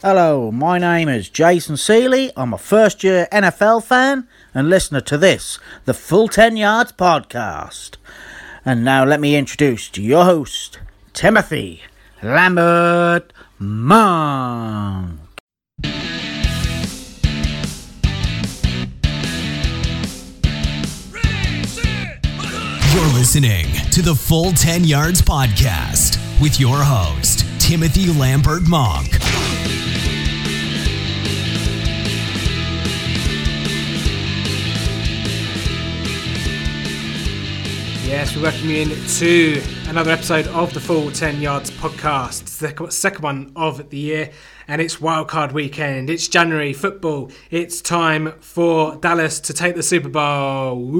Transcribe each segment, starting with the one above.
Hello, my name is Jason Seeley. I'm a first year NFL fan and listener to this, the Full 10 Yards podcast. And now let me introduce to your host, Timothy Lambert Monk. You're listening to the Full 10 Yards podcast with your host, Timothy Lambert Monk. Yes, we welcome you in to another episode of the Full 10 Yards podcast. It's the second one of the year, and it's wildcard weekend. It's January football. It's time for Dallas to take the Super Bowl.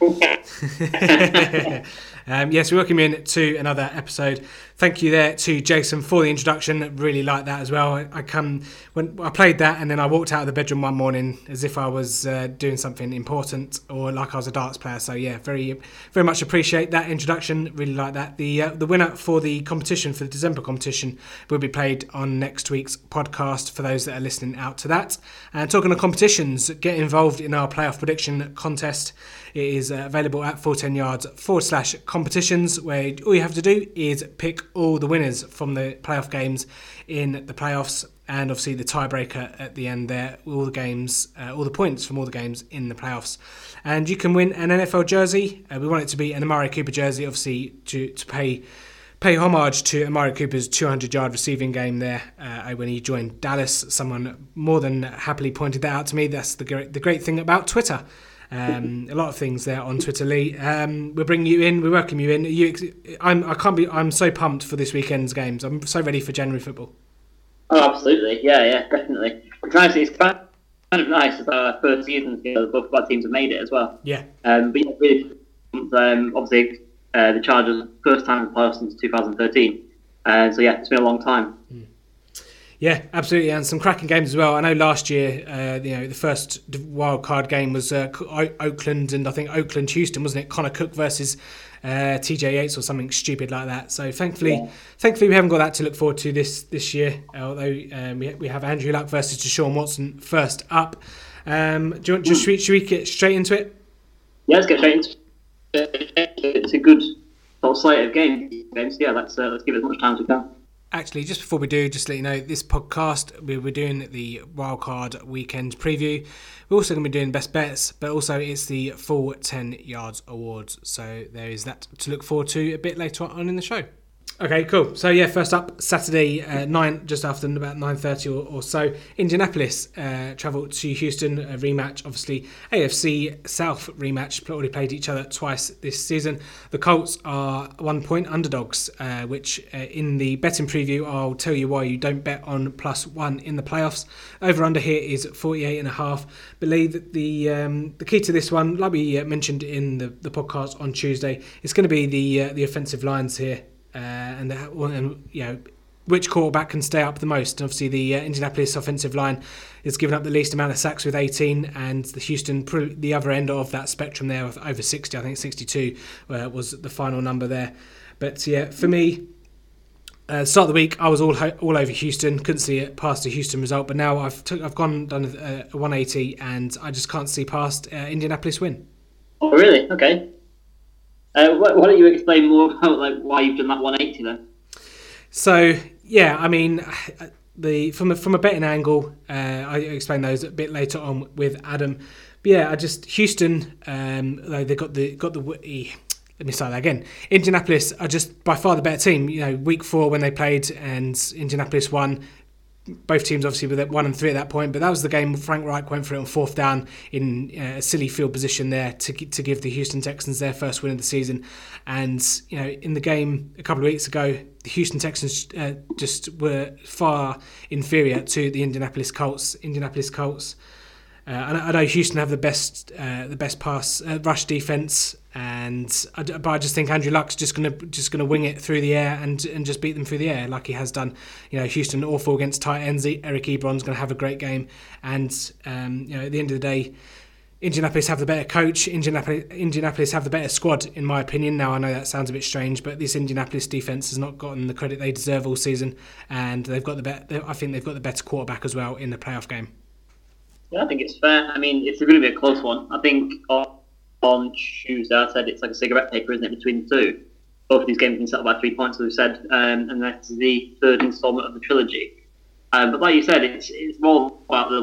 Um, yes, we welcome you in to another episode thank you there to Jason for the introduction. Really like that as well. I, I come when I played that, and then I walked out of the bedroom one morning as if I was uh, doing something important or like I was a darts player. So yeah, very very much appreciate that introduction. Really like that. The uh, the winner for the competition for the December competition will be played on next week's podcast for those that are listening out to that. And talking of competitions, get involved in our playoff prediction contest. It is available at 410 yards forward slash competitions, where all you have to do is pick all the winners from the playoff games in the playoffs, and obviously the tiebreaker at the end there, all the games, uh, all the points from all the games in the playoffs. And you can win an NFL jersey. Uh, we want it to be an Amari Cooper jersey, obviously, to, to pay pay homage to Amari Cooper's 200 yard receiving game there uh, when he joined Dallas. Someone more than happily pointed that out to me. That's the great, the great thing about Twitter. Um, a lot of things there on Twitter, Lee. Um, we're bringing you in. We welcome you in. You, I'm, I can't be. I'm so pumped for this weekend's games. I'm so ready for January football. Oh, absolutely. Yeah, yeah, definitely. I'm trying to see. It's kind of nice as our first season. You know, both of our teams have made it as well. Yeah. Um, but yeah, really, um, obviously, uh, the Chargers first time in the playoffs since 2013. Uh, so yeah, it's been a long time. Mm. Yeah, absolutely, and some cracking games as well. I know last year, uh, you know, the first wild card game was uh, Oakland and I think Oakland Houston, wasn't it? Connor Cook versus uh, TJ Yates or something stupid like that. So thankfully, yeah. thankfully we haven't got that to look forward to this this year. Although um, we, we have Andrew Luck versus Deshaun Watson first up. Um, do you want just should, should we get straight into it? Yeah, let's get straight into it. It's a good sort of slate of games. Yeah, let's uh, let's give it as much time as we can actually, just before we do, just let you know, this podcast, we're doing the wildcard weekend preview. We're also going to be doing best bets, but also it's the full 10 yards awards. So there is that to look forward to a bit later on in the show. Okay, cool. So yeah, first up, Saturday uh, nine, just after about nine thirty or, or, so, Indianapolis uh, travel to Houston, a rematch. Obviously, AFC South rematch. Already played each other twice this season. The Colts are one point underdogs, uh, which uh, in the betting preview, I'll tell you why you don't bet on plus one in the playoffs. Over under here is forty eight and a half. Believe that the um, the key to this one, like we uh, mentioned in the, the podcast on Tuesday, is going to be the uh, the offensive lines here uh, and, and you know which quarterback can stay up the most. And obviously, the uh, Indianapolis offensive line is given up the least amount of sacks with 18, and the Houston, the other end of that spectrum there, with over 60, I think 62 uh, was the final number there. But yeah, for me, uh, start of the week, I was all all over Houston. Couldn't see it past a Houston result, but now I've took, I've gone done a, a 180, and I just can't see past uh, Indianapolis win. Oh, really? Okay. Uh, why, don't you explain more about like why you've done that 180 then? So yeah, I mean, the from a, from a betting angle, uh, I explain those a bit later on with Adam. But yeah, I just Houston, um, they got the got the. Let me start that again. Indianapolis are just by far the better team. You know, week four when they played and Indianapolis won, both teams obviously were one and three at that point, but that was the game Frank Reich went for it on fourth down in uh, a silly field position there to to give the Houston Texans their first win of the season. And you know, in the game a couple of weeks ago, the Houston Texans uh, just were far inferior to the Indianapolis Colts. Indianapolis Colts. Uh, I know Houston have the best uh, the best pass uh, rush defense and I, but I just think Andrew Luck's just gonna just gonna wing it through the air and and just beat them through the air like he has done. You know, Houston awful against tight ends. Eric Ebron's gonna have a great game, and um, you know at the end of the day. Indianapolis have the better coach. Indianapolis, Indianapolis have the better squad, in my opinion. Now I know that sounds a bit strange, but this Indianapolis defense has not gotten the credit they deserve all season, and they've got the better. I think they've got the better quarterback as well in the playoff game. Yeah, I think it's fair. I mean, it's going to be a close one. I think on Tuesday I said it's like a cigarette paper, isn't it, between the two? Both of these games have been settled by three points, as we said, um, and that's the third instalment of the trilogy. Um, but like you said, it's, it's more about the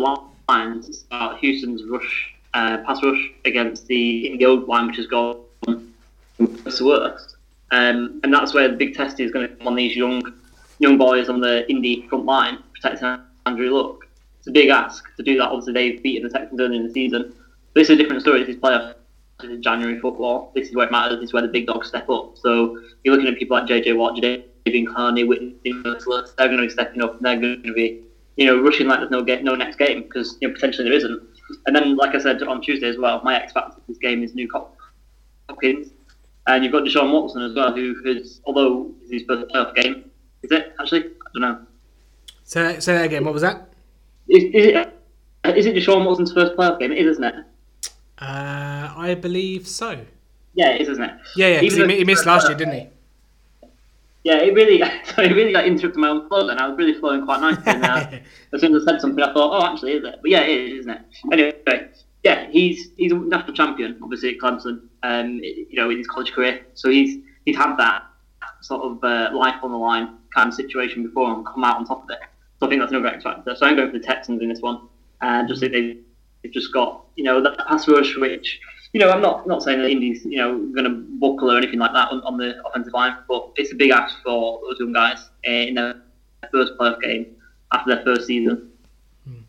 lines. It's about Houston's rush uh, pass rush against the the old line, which has gone worse to worst. Um, and that's where the big test is going to come on these young young boys on the Indy front line protecting Andrew Luck. It's a big ask to do that. Obviously, they've beaten the Texans early in the season. But this is a different story. This is playoff. Is January football. This is where it matters. This is where the big dogs step up. So you're looking at people like JJ Watt, Jadeveon Clowney, Whitney Mercilus. They're going to be stepping up. They're going to be, you know, rushing like there's no get, no next game because you know potentially there isn't. And then, like I said on Tuesday as well, my X factor this game is Nuk Hopkins, and you've got Deshaun Watson as well, who is although it's his first playoff game, is it actually? I don't know. Say, say that again. What was that? Is, is it is it Deshaun Watson's first playoff game? It is, isn't it? Uh, I believe so. Yeah, it is, isn't it? Yeah, yeah. He, he, missed last year, didn't he? Yeah, it really, so it really got interrupted my own flow, and I was really flowing quite nicely. And uh, as soon as I said something, I thought, oh, actually, is it? But yeah, it is, isn't it? Anyway, yeah, he's he's a national champion, obviously at Clemson, um, you know, in his college career. So he's he's had that sort of uh, life on the line kind of situation before and come out on top of it. So I think that's another X factor. So I'm going for the Texans in this one, and just think they've just got you know that pass rush which you know, I'm not not saying that Indy's you know going to buckle or anything like that on, on, the offensive line, but it's a big ask for those young guys eh, in their first playoff game after their first season. Hmm.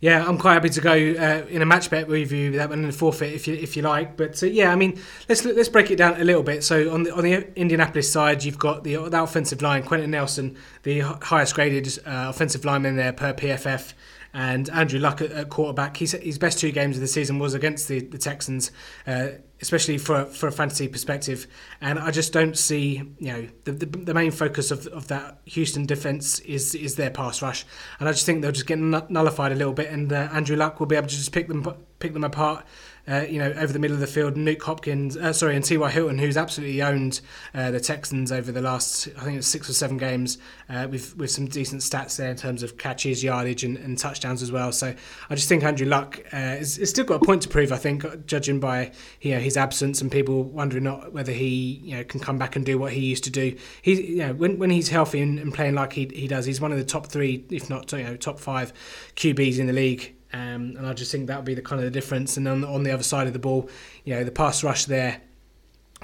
Yeah, I'm quite happy to go uh, in a match bet review that one in the forfeit if you if you like. But uh, yeah, I mean, let's let's break it down a little bit. So on the on the Indianapolis side, you've got the, the offensive line, Quenton Nelson, the highest graded uh, offensive lineman there per PFF and Andrew Luck at, at quarterback. His, his best two games of the season was against the, the Texans, uh, especially for for a fantasy perspective. And I just don't see, you know, the, the, the main focus of, of that Houston defense is is their pass rush, and I just think they'll just get nullified a little bit, and uh, Andrew Luck will be able to just pick them pick them apart uh, you know, over the middle of the field, Nuk Hopkins, uh, sorry, and T.Y. Hilton, who's absolutely owned uh, the Texans over the last, I think it's six or seven games, uh, with with some decent stats there in terms of catches, yardage, and, and touchdowns as well. So I just think Andrew Luck uh, is, is, still got a point to prove. I think, judging by you know his absence and people wondering not whether he you know can come back and do what he used to do. He you know when, when he's healthy and, and playing like he he does, he's one of the top three, if not you know top five QBs in the league. Um, and I just think that would be the kind of the difference. And on, on the other side of the ball, you know, the pass rush there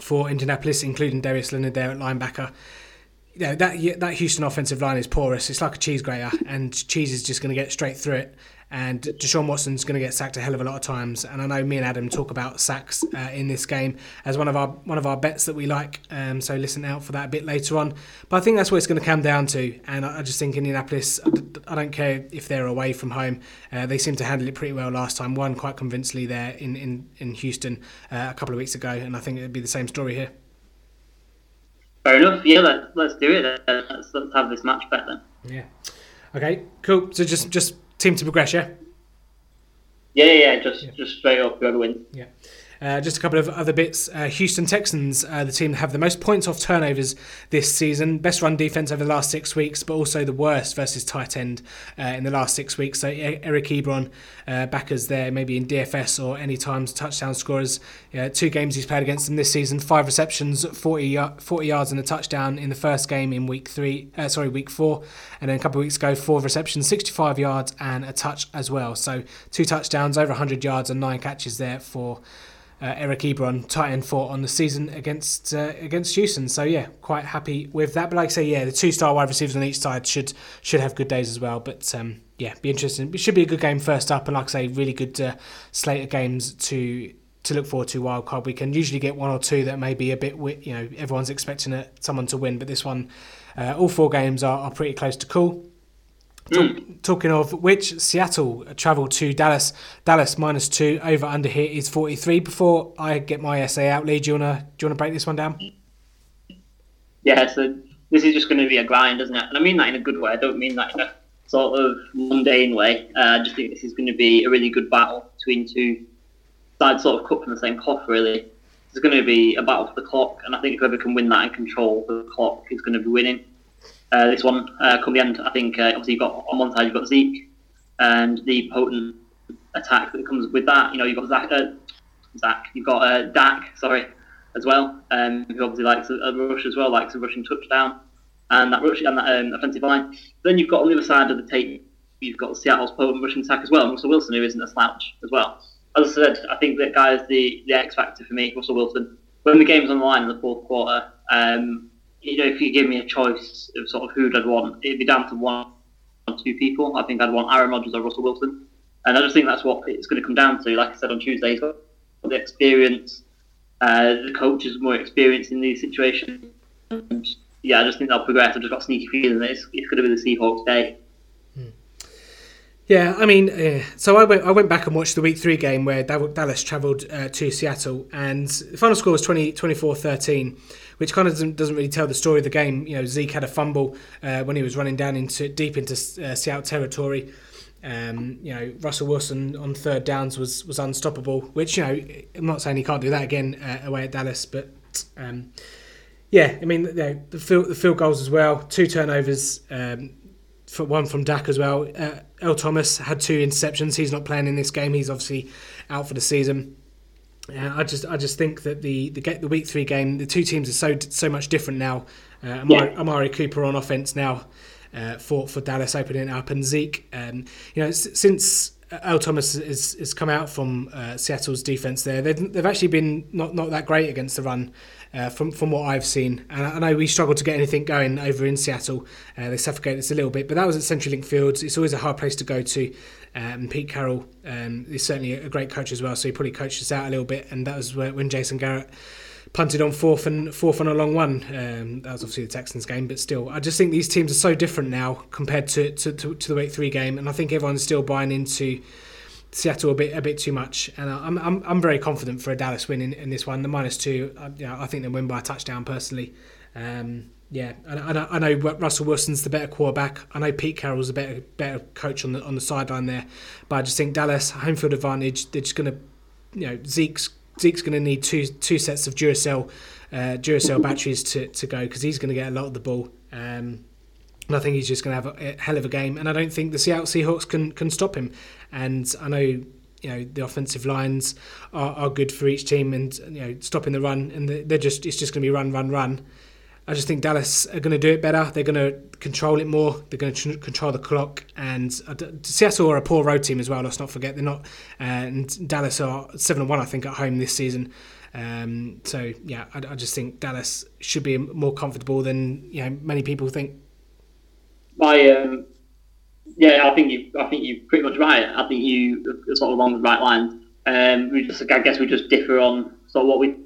for Indianapolis, including Darius Leonard there at linebacker. You know, that that Houston offensive line is porous. It's like a cheese grater, and cheese is just going to get straight through it and Deshaun Watson's going to get sacked a hell of a lot of times. And I know me and Adam talk about sacks uh, in this game as one of our one of our bets that we like. Um, so listen out for that a bit later on. But I think that's what it's going to come down to. And I, I just think Indianapolis, I don't care if they're away from home. Uh, they seem to handle it pretty well last time. Won quite convincingly there in in in Houston uh, a couple of weeks ago, and I think it'd be the same story here. Fair enough. Yeah, let, let's do it. Let's, let's have this match bet then. Yeah. Okay. Cool. So just just team to progress, yeah? Yeah, yeah, just yeah. just straight up, whoever wins. Yeah. Uh, just a couple of other bits. Uh, Houston Texans, uh, the team that have the most points off turnovers this season. Best run defense over the last six weeks, but also the worst versus tight end uh, in the last six weeks. So Eric Ebron, uh, backers there, maybe in DFS or any times touchdown scorers. two games he's played against them this season. Five receptions, 40, 40 yards and a touchdown in the first game in week three. Uh, sorry, week four, and then a couple of weeks ago, four receptions, 65 yards and a touch as well. So two touchdowns, over 100 yards and nine catches there for uh, Eric Ebron, tight end for on the season against uh, against Houston. So yeah, quite happy with that. But like I say, yeah, the two star wide receivers on each side should should have good days as well. But um, yeah, be interesting. It should be a good game first up, and like I say, really good uh, slate of games to to look forward to wild card. We can usually get one or two that may be a bit, you know, everyone's expecting it, someone to win, but this one, uh, all four games are, are pretty close to cool. Talk, talking of which, Seattle travel to Dallas. Dallas minus two over under here is forty three. Before I get my essay out, Lee, do you wanna do you wanna break this one down? Yeah, so this is just going to be a grind, isn't it? And I mean that in a good way. I don't mean that in a sort of mundane way. Uh, I just think this is going to be a really good battle between two sides sort of cut from the same cloth, really. It's going to be a battle for the clock, and I think whoever can win that and control the clock is going to be winning. Uh, this one, uh, come the end, I think uh, obviously you've got on one side you've got Zeke and the potent attack that comes with that. You know, you've got Zach, uh, Zach you've got uh, Dak, sorry, as well, um, who obviously likes a, a rush as well, likes a rushing touchdown, and that rush and that um, offensive line. Then you've got on the other side of the tape, you've got Seattle's potent rushing attack as well, and Russell Wilson, who isn't a slouch as well. As I said, I think that guy is the, the X factor for me, Russell Wilson. When the game's on the line in the fourth quarter, um, you know, if you give me a choice of sort of who I'd want, it'd be down to one or two people. I think I'd want Aaron Rodgers or Russell Wilson. And I just think that's what it's going to come down to. Like I said on Tuesday, the experience. Uh, the coach is more experienced in these situations. And yeah, I just think they'll progress. I've just got a sneaky feeling that it's, it's going to be the Seahawks' day. Yeah, I mean, uh, so I went I went back and watched the week three game where Dallas travelled uh, to Seattle, and the final score was 20, 24-13, which kind of doesn't, doesn't, really tell the story of the game. You know, Zeke had a fumble uh, when he was running down into deep into uh, Seattle territory. Um, you know, Russell Wilson on third downs was was unstoppable. Which you know, I'm not saying he can't do that again uh, away at Dallas, but um, yeah, I mean, you know, the field the field goals as well, two turnovers. Um, for one from Dak as well. Uh, Earl Thomas had two interceptions. He's not playing in this game. He's obviously out for the season. Uh, I just I just think that the the the week three game, the two teams are so so much different now. Uh, Amari, yeah. Amari, Cooper on offense now uh, for for Dallas opening up, and Zeke. Um, you know, s- since Earl Thomas has, has come out from uh, Seattle's defense, there they've, they've actually been not not that great against the run uh, from from what I've seen. And I, know we struggled to get anything going over in Seattle. Uh, they suffocated us a little bit, but that was at CenturyLink Fields. It's always a hard place to go to. Um, Pete Carroll um, is certainly a great coach as well, so he probably coached us out a little bit. And that was when Jason Garrett punted on fourth and fourth on a long one. Um, that was obviously the Texans game, but still, I just think these teams are so different now compared to, to, to, to the week three game, and I think everyone's still buying into Seattle a bit a bit too much, and I'm I'm, I'm very confident for a Dallas win in, in this one. The minus two, I, you know, I think they win by a touchdown personally. Um, yeah, I, I, I know Russell Wilson's the better quarterback. I know Pete Carroll's the better better coach on the on the sideline there, but I just think Dallas home field advantage. They're just going to, you know, Zeke's Zeke's going to need two two sets of Duracell uh, Duracell batteries to, to go because he's going to get a lot of the ball. Um, and I think he's just going to have a, hell of a game. And I don't think the Seattle Seahawks can can stop him. And I know you know the offensive lines are, are good for each team, and you know stopping the run, and they're just it's just going to be run, run, run. I just think Dallas are going to do it better. They're going to control it more. They're going to control the clock. And Seattle are a poor road team as well. Let's not forget they're not. And Dallas are seven and one, I think, at home this season. Um, so yeah, I, I, just think Dallas should be more comfortable than you know many people think my um, yeah, I think you I think you're pretty much right. I think you are sort of along the right lines. Um, we just I guess we just differ on sort of what we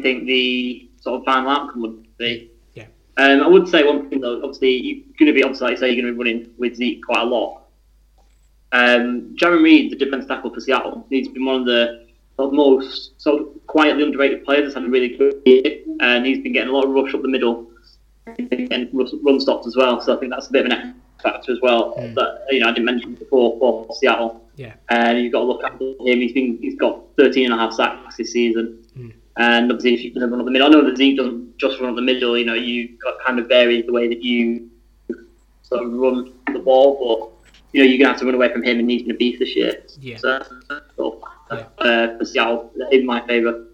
think the sort of final outcome would be. Um, I would say one thing though. Obviously, you're going to be obviously like you say you're going to be running with Zeke quite a lot. Um, Jarran Reed, the defense tackle for Seattle, he's been one of the most sort of quietly underrated players. Has had a really good year, and he's been getting a lot of rush up the middle and run stops as well. So I think that's a bit of an X factor as well. Mm. That you know I didn't mention before for Seattle. Yeah. And you've got to look at him. He's been he's got 13 and a half sacks this season. And obviously, if you can run up the middle, I know that Zeke doesn't just run up the middle. You know, you got kind of vary the way that you sort of run the ball, but you know you're gonna have to run away from him, and he's gonna beat this year. Yeah. So, so yeah. Uh, for Seattle, in my favour.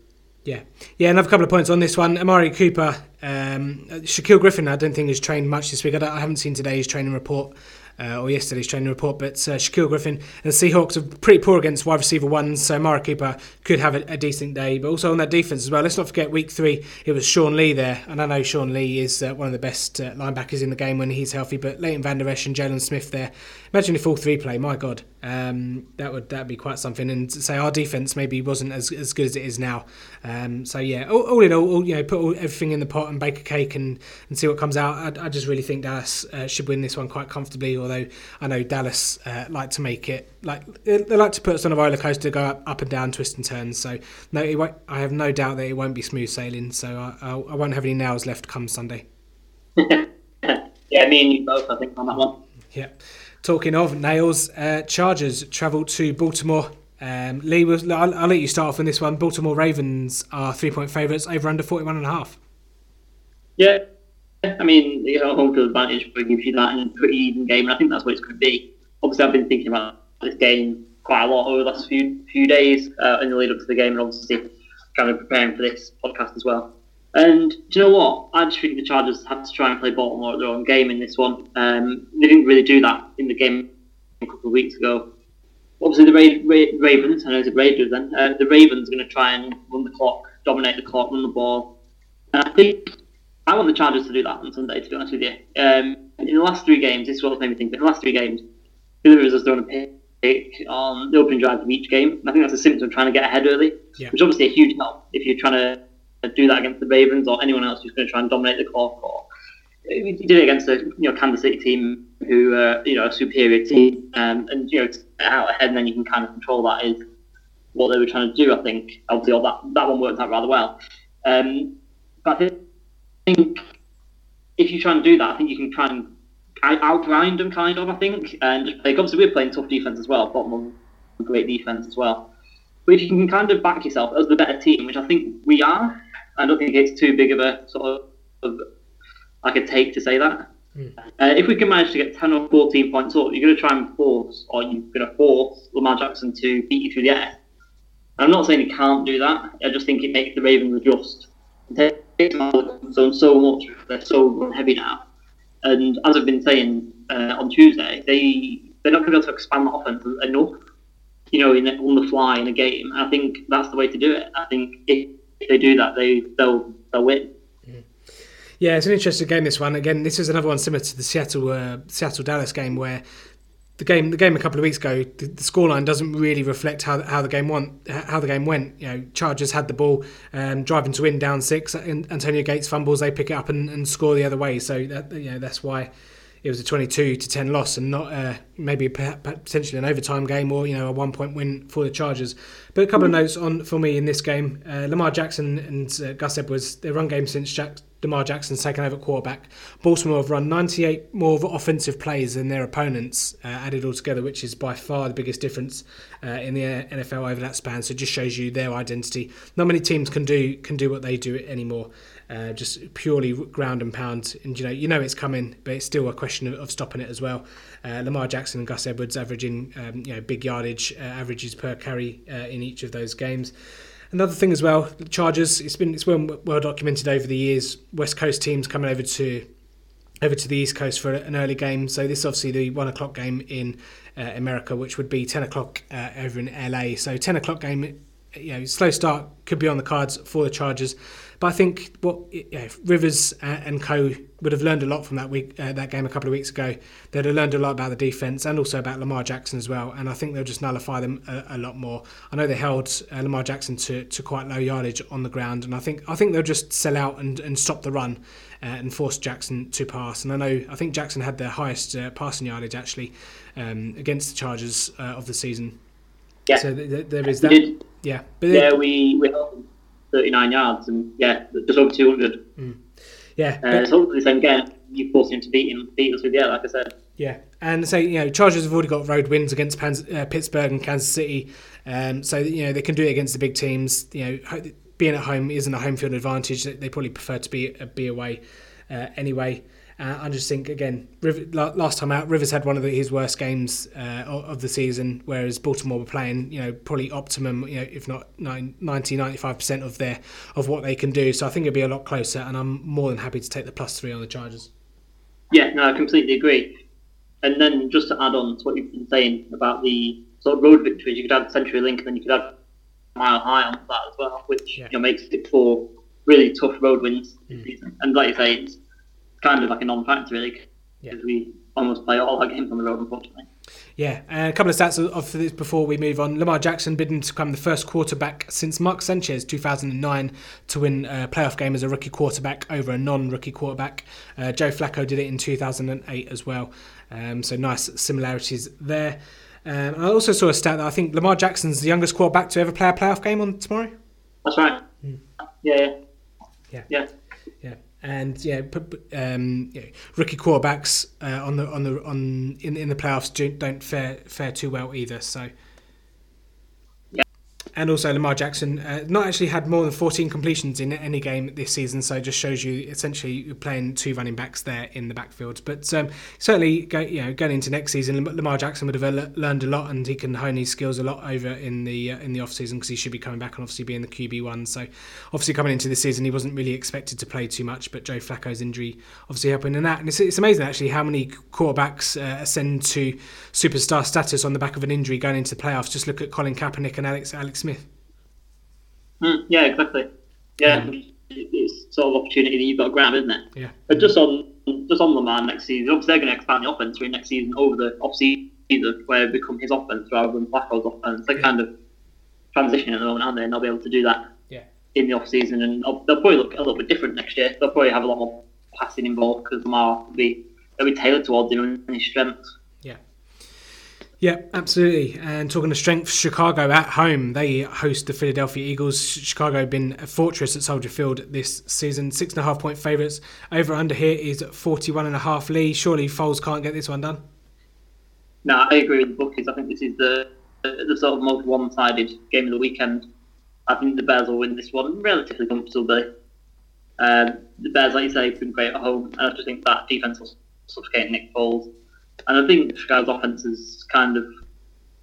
Yeah, yeah. Another couple of points on this one. Amari Cooper, um, Shaquill Griffin. I don't think has trained much this week. I, I haven't seen today's training report uh, or yesterday's training report. But uh, Shaquill Griffin and the Seahawks are pretty poor against wide receiver ones, so Mara Cooper could have a, a, decent day. But also on that defense as well. Let's not forget week three, it was Sean Lee there, and I know Sean Lee is uh, one of the best uh, linebackers in the game when he's healthy. But Leighton Vander Esch and Jaylon Smith there. Imagine if all three play. My God, um, that would that be quite something. And say our defense maybe wasn't as, as good as it is now. Um, so yeah, all, all in all, all, you know, put all, everything in the pot and bake a cake and, and see what comes out. I, I just really think Dallas uh, should win this one quite comfortably. Although I know Dallas uh, like to make it like they like to put us on a roller coaster, go up, up and down, twist and turns. So no, I have no doubt that it won't be smooth sailing. So I, I, I won't have any nails left come Sunday. yeah, me and you both. I think on that one. Yeah. Talking of nails, uh, Chargers travel to Baltimore Um, Lee, was, I'll, I'll, let you start off on this one. Baltimore Ravens are three point favourites over under 41 and a half. Yeah, I mean, you know, home field advantage gives you see that in a pretty even game, and I think that's what it's going to be. Obviously, I've been thinking about this game quite a lot over the last few few days uh, in the lead up to the game, and obviously kind of preparing for this podcast as well. And do you know what? I just think the Chargers had to try and play Baltimore at their own game in this one. Um, they didn't really do that in the game a couple of weeks ago. Obviously, the Ra- Ra- Ravens, I know it's a Raiders then, uh, the Ravens are going to try and run the clock, dominate the clock, run the ball. And I think I want the Chargers to do that on Sunday, to be honest with you. Um, in the last three games, this is what made me think, but in the last three games, Billy has thrown a pick on the opening drive of each game. And I think that's a symptom of trying to get ahead early, yeah. which is obviously a huge help if you're trying to do that against the Ravens or anyone else who's going to try and dominate the clock. Or he did it against a you know Kansas City team who uh, you know a superior team, um, and you know out ahead, and then you can kind of control that is what they were trying to do. I think obviously all that that one worked out rather well. Um, but I think if you try and do that, I think you can try and outgrind them, kind of. I think, and like obviously we're playing tough defense as well, bottom great defense as well. But if you can kind of back yourself as the better team, which I think we are, I don't think it's too big of a sort of, of like a take to say that. Mm. Uh, if we can manage to get 10 or 14 points up, you're going to try and force, or you're going to force Lamar Jackson to beat you through the air. I'm not saying he can't do that. I just think it makes the Ravens adjust so so much. They're so heavy now, and as I've been saying uh, on Tuesday, they they're not going to be able to expand the offense enough. You know, in on the fly in a game. I think that's the way to do it. I think if they do that, they they'll they'll win. Mm-hmm. Yeah, it's an interesting game. This one again. This is another one similar to the Seattle uh, Seattle Dallas game where the game the game a couple of weeks ago the, the scoreline doesn't really reflect how, how the game went how the game went you know Chargers had the ball um, driving to win down six and Antonio Gates fumbles they pick it up and, and score the other way so that, you know that's why it was a 22 to 10 loss and not uh, maybe potentially an overtime game or you know a one point win for the Chargers but a couple of notes on for me in this game uh, Lamar Jackson and uh, Gus Edwards their run game since Jack, Lamar Jackson's taken over quarterback. Baltimore have run 98 more offensive plays than their opponents uh, added altogether, which is by far the biggest difference uh, in the NFL over that span. So it just shows you their identity. Not many teams can do can do what they do anymore. Uh, just purely ground and pound, and you know you know it's coming, but it's still a question of, of stopping it as well. Uh, Lamar Jackson and Gus Edwards averaging um, you know big yardage uh, averages per carry uh, in each of those games. Another thing as well, Chargers. It's been it's well well documented over the years. West Coast teams coming over to over to the East Coast for an early game. So this is obviously the one o'clock game in uh, America, which would be ten o'clock uh, over in LA. So ten o'clock game, you know, slow start could be on the cards for the Chargers. But I think what you know, Rivers and Co would have learned a lot from that week, uh, that game a couple of weeks ago. They'd have learned a lot about the defense and also about Lamar Jackson as well. And I think they'll just nullify them a, a lot more. I know they held uh, Lamar Jackson to, to quite low yardage on the ground, and I think I think they'll just sell out and, and stop the run uh, and force Jackson to pass. And I know I think Jackson had their highest uh, passing yardage actually um, against the Chargers uh, of the season. Yeah. So th- th- there is that. Yeah. But yeah, we we 39 yards and yeah, just over 200. Mm. Yeah. Uh, so hopefully, same again, you force him to beat him, beat us with yeah, like I said. Yeah, and so you know, Chargers have already got road wins against Pans- uh, Pittsburgh and Kansas City, um, so you know they can do it against the big teams. You know, being at home isn't a home field advantage. They probably prefer to be be away uh, anyway. Uh, I just think again, River, last time out, Rivers had one of the, his worst games uh, of the season, whereas Baltimore were playing, you know, probably optimum, you know, if not 90, 95 percent of their of what they can do. So I think it'll be a lot closer, and I'm more than happy to take the plus three on the Chargers. Yeah, no, I completely agree. And then just to add on to what you've been saying about the sort of road victories, you could add CenturyLink, and then you could add Mile High on that as well, which yeah. you know makes it four really tough road wins mm. season. And like you say, it's kind of like a non-factor really because yeah. we almost play all our games on the road, unfortunately. Yeah, uh, a couple of stats of this before we move on. Lamar Jackson bidden to become the first quarterback since Mark Sanchez 2009 to win a playoff game as a rookie quarterback over a non-rookie quarterback. Uh, Joe Flacco did it in 2008 as well. Um, so nice similarities there. Um, I also saw a stat that I think Lamar Jackson's the youngest quarterback to ever play a playoff game on tomorrow. That's right. Mm. Yeah. Yeah. Yeah and yeah, um, yeah rookie quarterbacks uh, on the on the on in in the playoffs don't fare fare too well either. So and also Lamar Jackson uh, not actually had more than 14 completions in any game this season, so it just shows you essentially playing two running backs there in the backfield. But um, certainly, go, you know, going into next season, Lamar Jackson would have learned a lot, and he can hone his skills a lot over in the uh, in the off season because he should be coming back and obviously being the QB one. So obviously coming into the season, he wasn't really expected to play too much, but Joe Flacco's injury obviously helping in that. And it's, it's amazing actually how many quarterbacks uh, ascend to superstar status on the back of an injury going into the playoffs. Just look at Colin Kaepernick and Alex Alex Smith. Mm, yeah, exactly. Yeah, it's sort of opportunity that you've got to grab, isn't it? Yeah. But just on just on Lamar next season, obviously they're going to expand the offense through next season over the off season where it become his offense rather than Flacco's offense. They're yeah. kind of transitioning at the moment, aren't they? And they'll be able to do that yeah. in the off season, and they'll probably look a little bit different next year. They'll probably have a lot more passing involved because Lamar will be they'll be tailored towards him and his strengths. Yeah, absolutely. And talking of strength, Chicago at home, they host the Philadelphia Eagles. Chicago been a fortress at Soldier Field this season. Six and a half point favourites. Over under here is 41 and a half. Lee, surely Foles can't get this one done? No, I agree with the bookies. I think this is the the sort of most one sided game of the weekend. I think the Bears will win this one relatively comfortably. Um, the Bears, like you say, have been great at home. And I just think that defense will suffocate Nick Foles. And I think Chicago's offense is kind of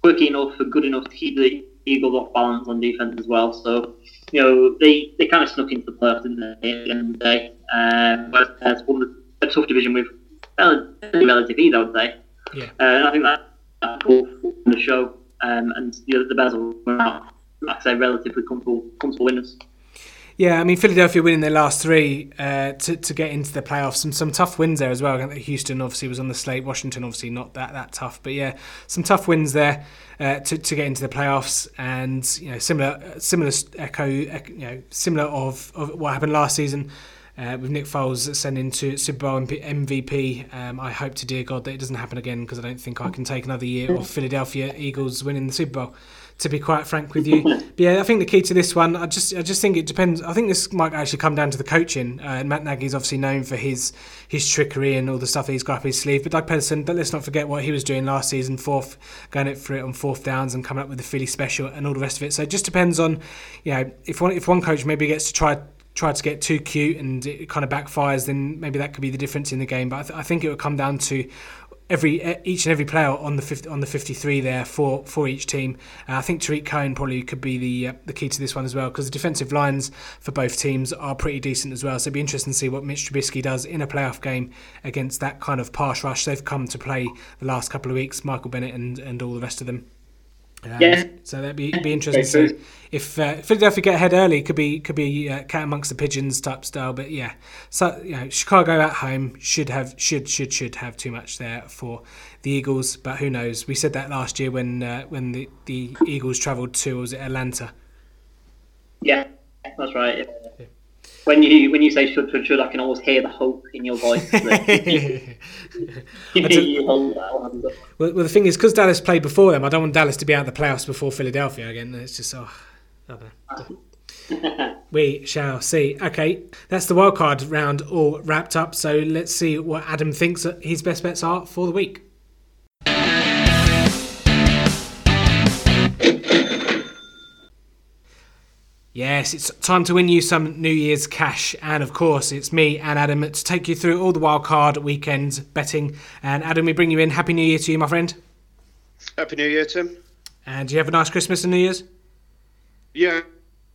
quick enough and good enough to keep the Eagles off balance on defense as well. So, you know, they, they kind of snuck into the playoffs, didn't they, at the end of the day? Um, whereas won a tough division with relative ease, I would say. Yeah. Uh, and I think that, that's cool for the show. Um, and you know, the Bears out, like I say, relatively comfortable, comfortable winners. Yeah, I mean Philadelphia winning their last three uh, to to get into the playoffs. Some some tough wins there as well. Houston obviously was on the slate. Washington obviously not that that tough, but yeah, some tough wins there uh, to to get into the playoffs. And you know similar similar echo you know similar of, of what happened last season. Uh, with Nick Foles sending to Super Bowl MVP. Um, I hope to dear God that it doesn't happen again because I don't think I can take another year of Philadelphia Eagles winning the Super Bowl to be quite frank with you. but yeah, I think the key to this one, I just I just think it depends. I think this might actually come down to the coaching. Uh, Matt Nagy's obviously known for his his trickery and all the stuff he's got up his sleeve. But Doug Pederson, but let's not forget what he was doing last season, fourth, going it for it on fourth downs and coming up with the Philly special and all the rest of it. So it just depends on, you know, if one if one coach maybe gets to try try to get too cute and it kind of backfires, then maybe that could be the difference in the game. But I, th- I think it would come down to every each and every player on the 50, on the 53 there for for each team. Uh, I think Tarik Cohen probably could be the uh, the key to this one as well because the defensive lines for both teams are pretty decent as well. So it'd be interesting to see what Mitch Trubisky does in a playoff game against that kind of pass rush they've come to play the last couple of weeks. Michael Bennett and and all the rest of them. Um, yeah. So that'd be be interesting to see if uh, Philadelphia get ahead early. Could be could be uh, cat amongst the pigeons type style. But yeah, so you know, Chicago at home should have should should should have too much there for the Eagles. But who knows? We said that last year when uh, when the, the Eagles travelled to was it Atlanta? Yeah, that's right. Yeah when you when you say should should should, I can always hear the hope in your voice. well, well, the thing is, because Dallas played before them, I don't want Dallas to be out of the playoffs before Philadelphia again. It's just oh, I know. we shall see. Okay, that's the wild card round all wrapped up. So let's see what Adam thinks his best bets are for the week. Yes, it's time to win you some New Year's cash. And of course, it's me and Adam to take you through all the wildcard weekend betting. And Adam, we bring you in. Happy New Year to you, my friend. Happy New Year, Tim. And do you have a nice Christmas and New Year's? Yeah,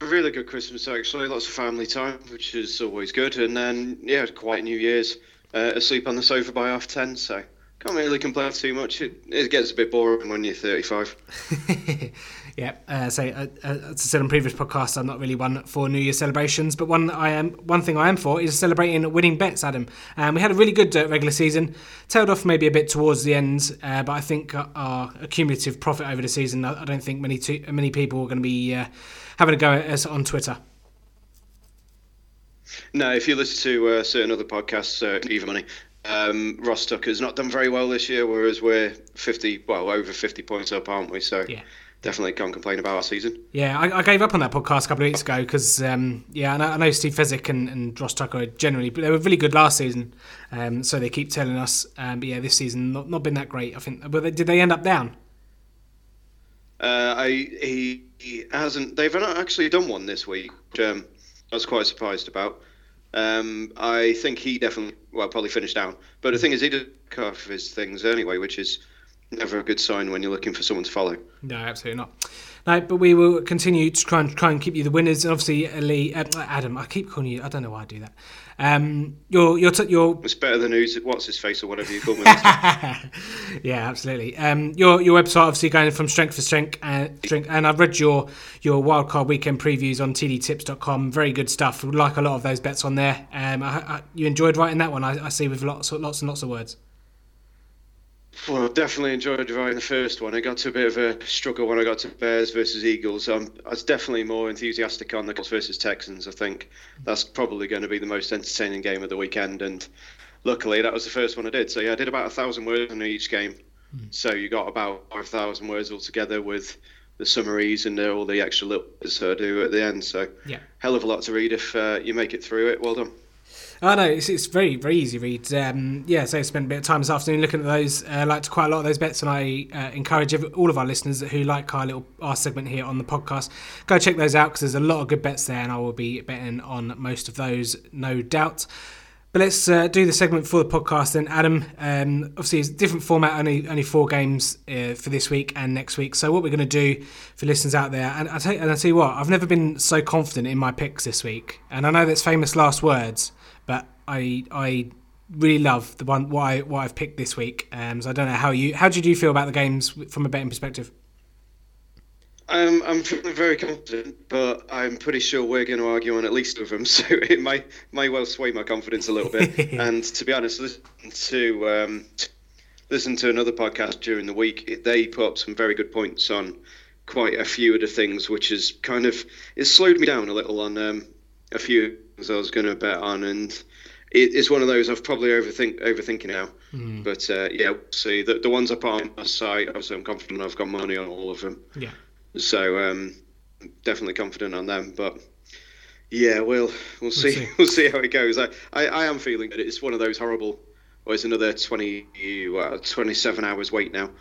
a really good Christmas actually. Lots of family time, which is always good. And then, yeah, quite New Year's. Uh, asleep on the sofa by half ten, so can't really complain too much. It, it gets a bit boring when you're 35. Yeah, uh, so uh, uh, as I said on previous podcasts, I'm not really one for New Year celebrations, but one I am one thing I am for is celebrating winning bets. Adam, and um, we had a really good uh, regular season, tailed off maybe a bit towards the end, uh, but I think our accumulative profit over the season, I, don't think many too, many people are going to be uh, having a go at us on Twitter. No, if you listen to certain other podcasts, uh, Even Money, um, Ross Tucker's not done very well this year, whereas we're 50, well, over 50 points up, aren't we? So. Yeah definitely can't complain about our season. Yeah, I, I gave up on that podcast a couple of weeks ago because, um, yeah, I know, I know, Steve Fezzik and, and Ross Tucker generally, but they were really good last season. Um, so they keep telling us, um, but yeah, this season not not been that great. I think, but they, did they end up down? Uh, I he hasn't. They've not actually done one this week, which um, I was quite surprised about. Um, I think he definitely, well, probably finished down. But the thing is, he did half of his things anyway, which is never a good sign when you're looking for someone to follow. No, absolutely not. No, but we will continue to try and try and keep you the winners. And obviously, Lee, uh, Adam, I keep calling you. I don't know why I do that. Um, your your t- your It's better than who's what's his face or whatever you call me. yeah, absolutely. Um, your your website obviously going from strength to strength, uh, strength, and I've read your your wildcard weekend previews on tdtips.com. Very good stuff. Like a lot of those bets on there. Um, I, I, you enjoyed writing that one. I, I see with lots lots and lots of words. Well, definitely enjoyed writing the first one. I got to a bit of a struggle when I got to Bears versus Eagles. Um, I was definitely more enthusiastic on the Colts versus Texans. I think that's probably going to be the most entertaining game of the weekend. And luckily, that was the first one I did. So yeah, I did about a thousand words on each game. So you got about five thousand words altogether with the summaries and all the extra little bits I do at the end. So Yeah. hell of a lot to read if uh, you make it through it. Well done. Oh no, it's, it's very very easy read. Um, yeah, so I spent a bit of time this afternoon looking at those. Uh, liked quite a lot of those bets, and I uh, encourage every, all of our listeners who like our little our segment here on the podcast, go check those out because there's a lot of good bets there, and I will be betting on most of those, no doubt. But let's uh, do the segment for the podcast then, Adam. Um, obviously, it's a different format, only only four games uh, for this week and next week. So what we're going to do for listeners out there, and I tell and I tell you what, I've never been so confident in my picks this week, and I know that's famous last words, but I I really love the one what, I, what I've picked this week. Um, so I don't know how you how did you feel about the games from a betting perspective? Um, I'm feeling very confident, but I'm pretty sure we're going to argue on at least of them, so it may may well sway my confidence a little bit. and to be honest, listen to um, listen to another podcast during the week. They put up some very good points on quite a few of the things, which is kind of it slowed me down a little on um, a few things I was going to bet on, and it, it's one of those I've probably overthink overthinking now. But uh, yeah, see the the ones I put on my site, obviously I'm confident I've got money on all of them. Yeah. So um, definitely confident on them, but yeah, we'll we'll see see. we'll see how it goes. I, I, I am feeling that it's one of those horrible. Well, it's another 20, well, 27 hours wait now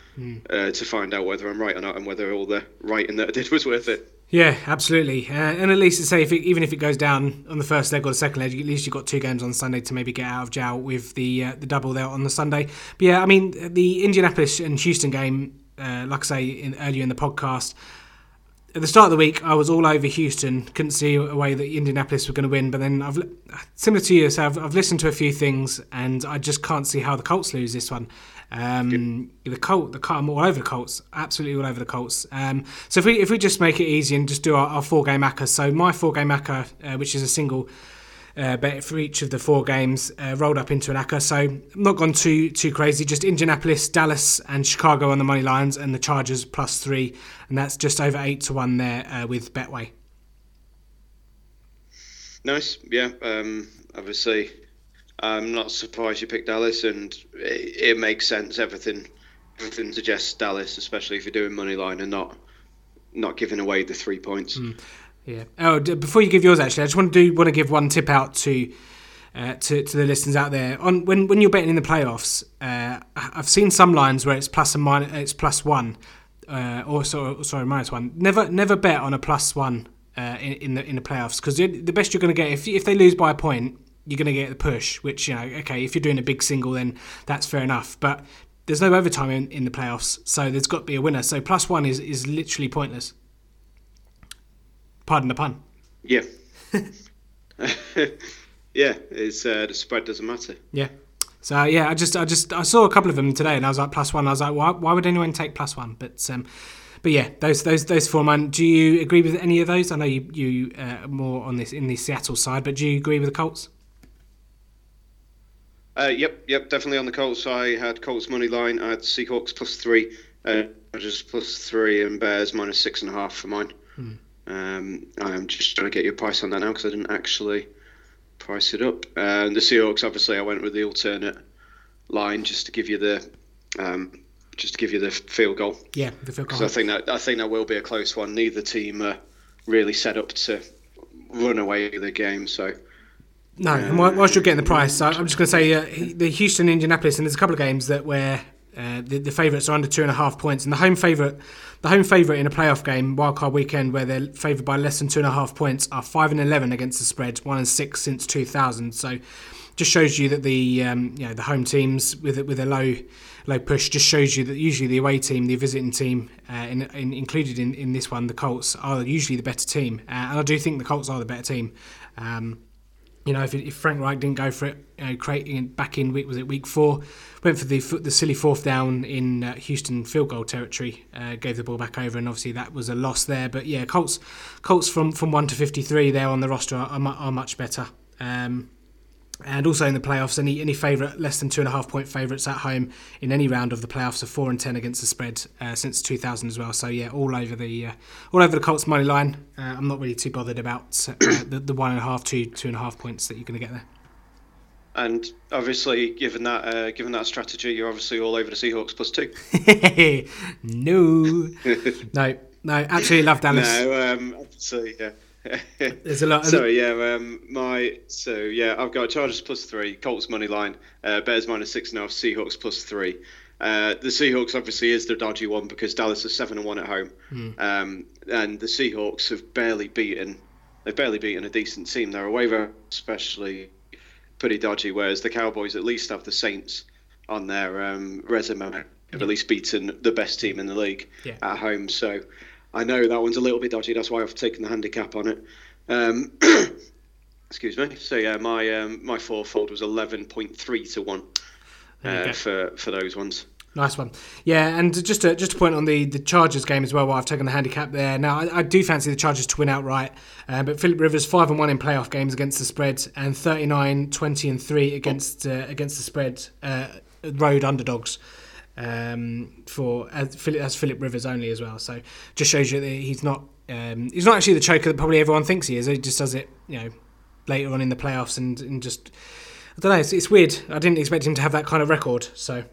uh, to find out whether I'm right or not, and whether all the writing that I did was worth it. Yeah, absolutely. Uh, and at least say, if it, even if it goes down on the first leg or the second leg, at least you've got two games on Sunday to maybe get out of jail with the uh, the double there on the Sunday. But yeah, I mean, the Indianapolis and Houston game, uh, like I say in, earlier in the podcast, at the start of the week, I was all over Houston. Couldn't see a way that Indianapolis were going to win. But then I've similar to you, so I've, I've listened to a few things, and I just can't see how the Colts lose this one. Um, the Colt, the Colt, I'm all over the Colts, absolutely all over the Colts. Um, so if we if we just make it easy and just do our, our four game ACCA, so my four game ACCA, uh, which is a single uh, bet for each of the four games, uh, rolled up into an ACCA. So I'm not gone too too crazy. Just Indianapolis, Dallas, and Chicago on the money lines, and the Chargers plus three, and that's just over eight to one there uh, with Betway. Nice, yeah. Um, obviously, I'm not surprised you picked Dallas, and it, it makes sense. Everything, everything suggests Dallas, especially if you're doing money line and not not giving away the three points. Yeah. Oh, d- before you give yours, actually, I just want to do want to give one tip out to. Uh, to, to the listeners out there, on when, when you're betting in the playoffs, uh, I've seen some lines where it's plus and minus, it's plus one, uh, or so, sorry minus one. Never never bet on a plus one uh, in, in the in the playoffs because the best you're going to get if if they lose by a point, you're going to get the push. Which you know, okay, if you're doing a big single, then that's fair enough. But there's no overtime in, in the playoffs, so there's got to be a winner. So plus one is is literally pointless. Pardon the pun. Yeah, yeah. It's uh, the spread doesn't matter. Yeah. So yeah, I just I just I saw a couple of them today, and I was like plus one. I was like, why, why would anyone take plus one? But um, but yeah, those those those four man. Do you agree with any of those? I know you you uh, are more on this in the Seattle side, but do you agree with the Colts? Uh, yep, yep, definitely on the Colts. I had Colts money line. I had Seahawks plus three, uh, just plus three, and Bears minus six and a half for mine. Um, I'm just trying to get your price on that now because I didn't actually price it up. And the Seahawks, obviously, I went with the alternate line just to give you the um, just to give you the field goal Yeah, the field goal. I think that I think that will be a close one. Neither team are really set up to run away with the game, so. No, and whilst you're getting the price, I- I'm just going to say uh, the Houston Indianapolis, and there's a couple of games that where Uh, the, the favourites are under two and a half points, and the home favourite, the home favourite in a playoff game, wildcard weekend, where they're favoured by less than two and a half points, are five and eleven against the spread, one and six since two thousand. So, just shows you that the um, you know the home teams with with a low low push just shows you that usually the away team, the visiting team, uh, in, in, included in, in this one, the Colts are usually the better team, uh, and I do think the Colts are the better team. Um, you know, if, if, Frank Reich didn't go for it, you know, creating back in week was it week four, went for the the silly fourth down in uh, Houston field goal territory, uh, gave the ball back over, and obviously that was a loss there. But yeah, Colts Colts from from one to fifty three there on the roster are, are, much better. Um, and also in the playoffs, any any favourite less than two and a half point favourites at home in any round of the playoffs are four and ten against the spread uh, since 2000 as well. So yeah, all over the uh, all over the Colts money line. Uh, I'm not really too bothered about uh, the, the one and a half, two two and a half points that you're going to get there. And obviously, given that uh, given that strategy, you're obviously all over the Seahawks plus two. no, no, no, absolutely love Dallas. No, um, yeah. There's a lot. So yeah, um, my so yeah, I've got Chargers plus three, Colts money line, uh, Bears minus six and a half, Seahawks plus three. Uh, the Seahawks obviously is the dodgy one because Dallas is seven and one at home, mm. um, and the Seahawks have barely beaten. They've barely beaten a decent team. Their away record, especially, pretty dodgy. Whereas the Cowboys at least have the Saints on their um, resume. Have yeah. at least beaten the best team in the league yeah. at home. So I know that one's a little bit dodgy. That's why I've taken the handicap on it. Um, excuse me. So yeah, my um, my fourfold was eleven point three to one uh, for for those ones. Nice one, yeah. And just to, just to point on the, the Chargers game as well, while I've taken the handicap there. Now I, I do fancy the Chargers to win outright, uh, but Philip Rivers five and one in playoff games against the spread, and 39, 20 and three against uh, against the spread uh, road underdogs um, for as Philip, as Philip Rivers only as well. So just shows you that he's not um, he's not actually the choker that probably everyone thinks he is. He just does it, you know, later on in the playoffs and, and just I don't know. It's, it's weird. I didn't expect him to have that kind of record. So.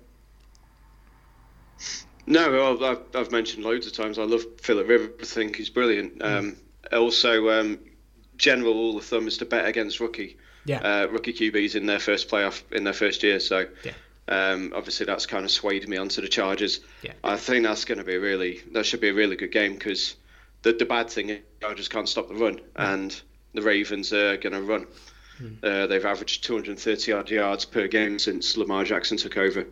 No, I've, I've mentioned loads of times. I love Philip Rivers. I think he's brilliant. Mm. Um, also, um, general rule of thumb is to bet against rookie, yeah. uh, rookie QBs in their first playoff in their first year. So yeah. Um, obviously, that's kind of swayed me onto the Chargers. Yeah. I think that's going to be a really that should be a really good game because the the bad thing is Chargers can't stop the run, and the Ravens are going to run. Mm. Uh, they've averaged 230 odd yards per game since Lamar Jackson took over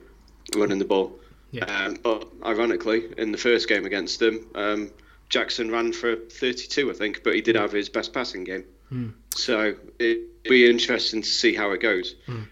running the ball. Yeah. Um, but ironically, in the first game against them, um, Jackson ran for 32, I think, but he did have his best passing game. Mm. So it'd be interesting to see how it goes. Mm.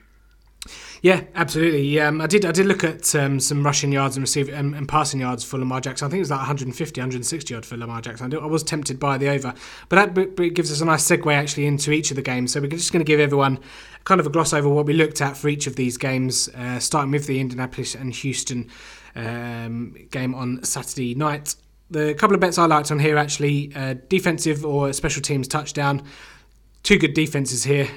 Yeah, absolutely. Um, I did. I did look at um, some rushing yards and receive and, and, passing yards for Lamar Jackson. I think it was like 150, 160 yard for Lamar Jackson. I, I was tempted by the over, but that gives us a nice segue actually into each of the games. So we're just going to give everyone kind of a gloss over what we looked at for each of these games, uh, starting with the Indianapolis and Houston um, game on Saturday night. The couple of bets I liked on here actually uh, defensive or special teams touchdown. Two good defenses here.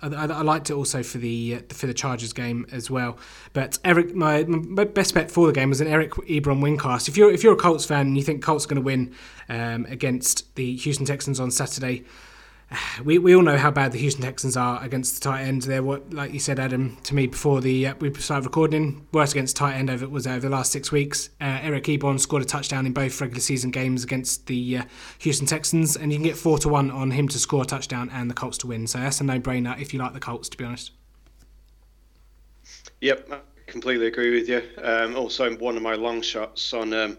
I, I, liked it also for the uh, for the Chargers game as well. But Eric, my, my, best bet for the game was an Eric Ebron win If you're if you're a Colts fan and you think Colts are going to win um, against the Houston Texans on Saturday, we, we all know how bad the Houston Texans are against the tight end. They're what, like you said, Adam, to me before the uh, we started recording. Worst against tight end over was over the last six weeks. Uh, Eric Ebron scored a touchdown in both regular season games against the uh, Houston Texans, and you can get four to one on him to score a touchdown and the Colts to win. So that's a no brainer if you like the Colts, to be honest. Yep, I completely agree with you. Um, also, one of my long shots on. Um,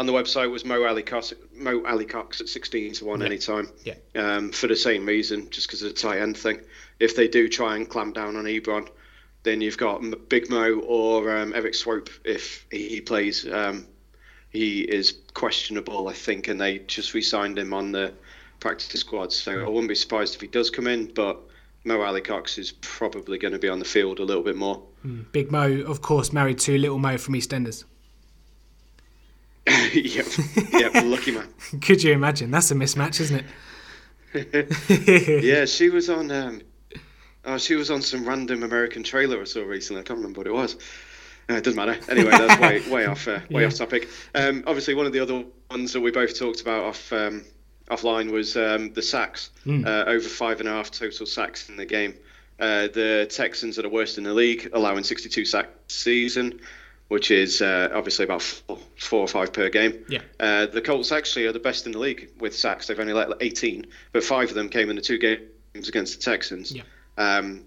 on the website was Mo Alie-Cox, Mo Alie-Cox at 16 to 1 yeah. anytime. Yeah. Um, for the same reason, just because of the tight end thing. If they do try and clamp down on Ebron, then you've got Big Mo or um, Erik Swoope if he plays. Um, he is questionable, I think, and they just re signed him on the practice squad. So I wouldn't be surprised if he does come in, but Mo Alie-Cox is probably going to be on the field a little bit more. Mm. Big Mo, of course, married to Little Mo from EastEnders. yep, yep, lucky man. Could you imagine? That's a mismatch, isn't it? yeah, she was on. Um, oh, she was on some random American trailer I saw recently. I can't remember what it was. Uh, it doesn't matter. Anyway, that's way way off uh, way yeah. off topic. Um, obviously, one of the other ones that we both talked about off um, offline was um, the sacks. Mm. Uh, over five and a half total sacks in the game. Uh, the Texans are the worst in the league, allowing 62 sacks season, which is uh, obviously about four, four, or five per game. Yeah. Uh, the Colts actually are the best in the league with sacks. They've only let 18, but five of them came in the two games against the Texans. Yeah. Um,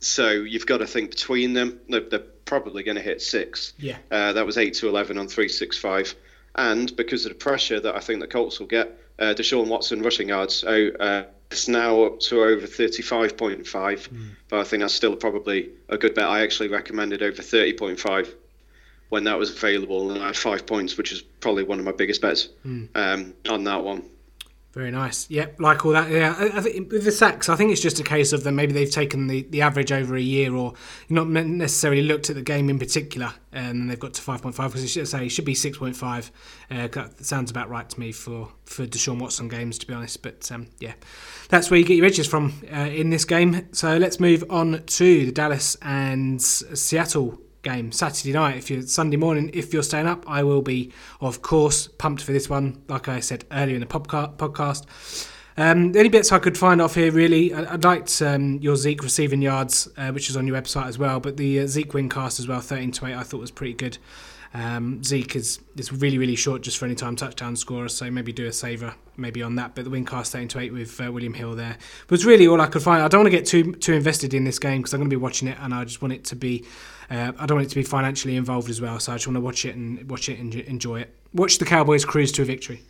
so you've got to think between them, they're, they're probably going to hit six. Yeah. Uh, that was 8 to 11 on 365. And because of the pressure that I think the Colts will get, uh, Deshaun Watson rushing yards, oh, uh, it's now up to over 35.5. But I think that's still probably a good bet. I actually recommended over 30.5 when that was available, and I had five points, which is probably one of my biggest bets um, on that one. Very nice. Yep, like all that. Yeah, I, I think with the sacks, I think it's just a case of them. Maybe they've taken the, the average over a year, or not necessarily looked at the game in particular, and they've got to five point five because it should say it should be six point five. Uh, that sounds about right to me for for Deshaun Watson games, to be honest. But um, yeah, that's where you get your edges from uh, in this game. So let's move on to the Dallas and Seattle game Saturday night. If you're Sunday morning, if you're staying up, I will be, of course, pumped for this one. Like I said earlier in the podcast. Um, the bits I could find off here, really, I, I liked um, your Zeke receiving yards, uh, which is on your website as well. But the uh, Zeke win cast as well, thirteen to eight, I thought was pretty good. Um, Zeke is is really really short just for any time touchdown scorer, so maybe do a saver maybe on that. But the win cast thirteen to eight with uh, William Hill there was really all I could find. I don't want to get too too invested in this game because I'm going to be watching it, and I just want it to be. Uh, I don't want it to be financially involved as well, so I just want to watch it and watch it and enjoy it. Watch the Cowboys cruise to a victory.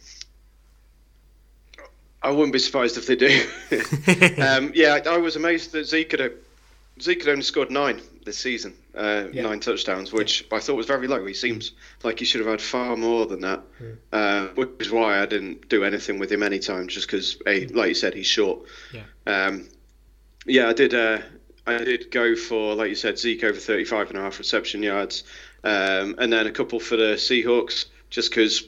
I wouldn't be surprised if they do. um, yeah, I was amazed that Zeke had, Zeke had only scored nine this season, uh, Yeah. nine touchdowns, which I thought was very low. He seems like he should have had far more than that, uh, which is why I didn't do anything with him any anytime, just because, like you said, he's short. Yeah. Um, yeah, I did. Uh, I did go for, like you said, Zeke over 35 and a half reception yards, um, and then a couple for the Seahawks, just because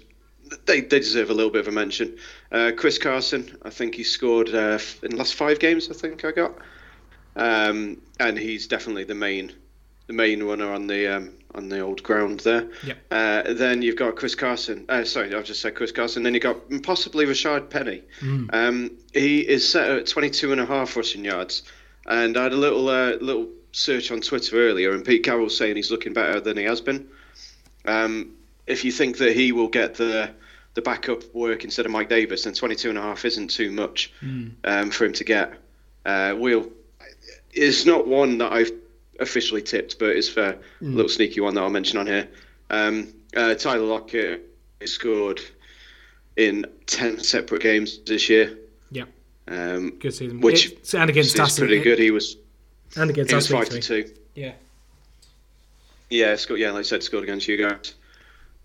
they, they deserve a little bit of a mention. Uh, Chris Carson, I think he scored uh, in the last five games. I think I got, um, and he's definitely the main, the main runner on the um, on the old ground there. Yep. Uh, then you've got Chris Carson. Uh, sorry, I've just said Chris Carson. Then you've got possibly Rashaad Penny. Um, he is set at 22 and a half rushing yards, and I had a little uh, little search on Twitter earlier, and Pete Carroll's saying he's looking better than he has been. Um, if you think that he will get the the backup work instead of Mike Davis, then 22 and a half isn't too much um, for him to get. Uh, we'll, it's not one that I've officially tipped, but it's a little sneaky one that I'll mention on here. Um, uh, Tyler Lockett scored in 10 separate games this year. Yeah, Um, good season. Which It's- and against is us, pretty it- good. He was and against he us, was five to two. Yeah, Yeah, scored. Yeah, like I said, scored against you guys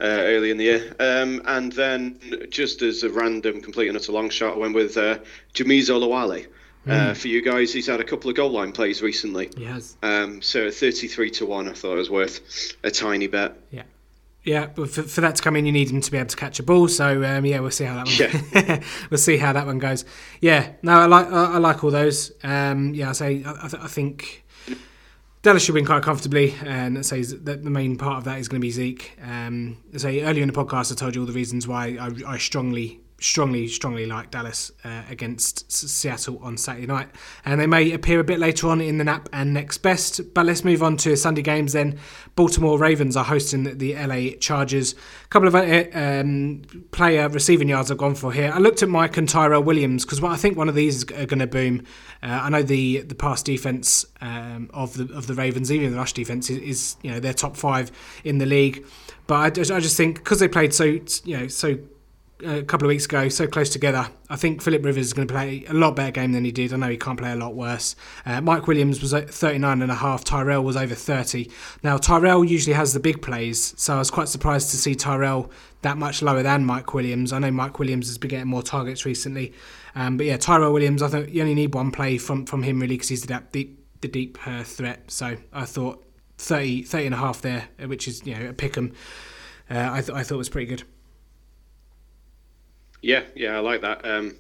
uh, early in the year. Um, and then, just as a random, complete and utter long shot, I went with uh, Jamize Olawale. Uh, for you guys, he's had a couple of goal line plays recently. he has. Um, so 33 to 1, I thought it was worth a tiny bet. Yeah. Yeah, but for, for that to come in, you need him to be able to catch a ball. So um, yeah, we'll see how that one. we'll see how that one goes. Yeah, no, I like I, I like all those. Um, yeah, I say I, I, th- I think Dallas should win quite comfortably, and I say that the main part of that is going to be Zeke. Um, I say earlier in the podcast, I told you all the reasons why I, I strongly, strongly, strongly like Dallas uh, against Seattle on Saturday night, and they may appear a bit later on in the nap and next best. But let's move on to Sunday games then. Baltimore Ravens are hosting the LA Chargers. A couple of uh, um, player receiving yards I've gone for here. I looked at Mike and Tyrell Williams because I think one of these is going to boom. Uh, I know the the pass defense um, of the of the Ravens, even the rush defense, is, is you know they're top five in the league. But I just, I just think because they played so you know so a couple of weeks ago, so close together. I think Philip Rivers is going to play a lot better game than he did. I know he can't play a lot worse. Uh, Mike Williams was at 39 and a half. Tyrell was over 30. Now Tyrell usually has the big plays, so I was quite surprised to see Tyrell that much lower than Mike Williams. I know Mike Williams has been getting more targets recently, um, but yeah, Tyrell Williams. I think you only need one play from from him really because he's the deep the deep uh, threat. So I thought 30, 30 and a half there, uh, which is you know a pick 'em. Uh, I, th- I thought was pretty good. Yeah, yeah, I like that. Um,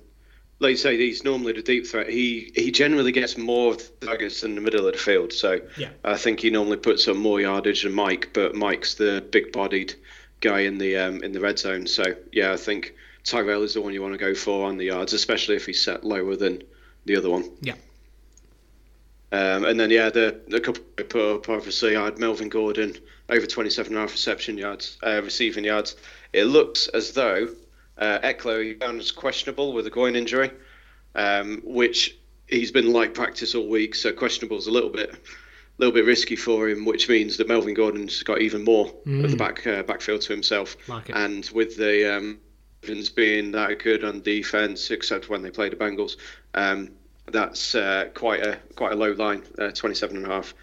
like you say, he's normally the deep threat. He he generally gets more of the targets in the middle of the field. So Yeah. I think he normally puts up more yardage than Mike, but Mike's the big-bodied guy in the um, in the red zone. So yeah, I think Tyrell is the one you want to go for on the yards, especially if he's set lower than the other one. Yeah. Um, and then yeah, the a couple I put up obviously I had Melvin Gordon over 27 and a half reception yards, uh, receiving yards. It looks as though uh, Ekeler found as questionable with a groin injury, um, which he's been light practice all week, so questionable is a little bit, little bit risky for him, which means that Melvin Gordon's got even more of the back uh, backfield to himself. Like. And with the um, Ravens being that good on defense, except when they play the Bengals, um, that's uh, quite a quite a low line, uh, 27 and a half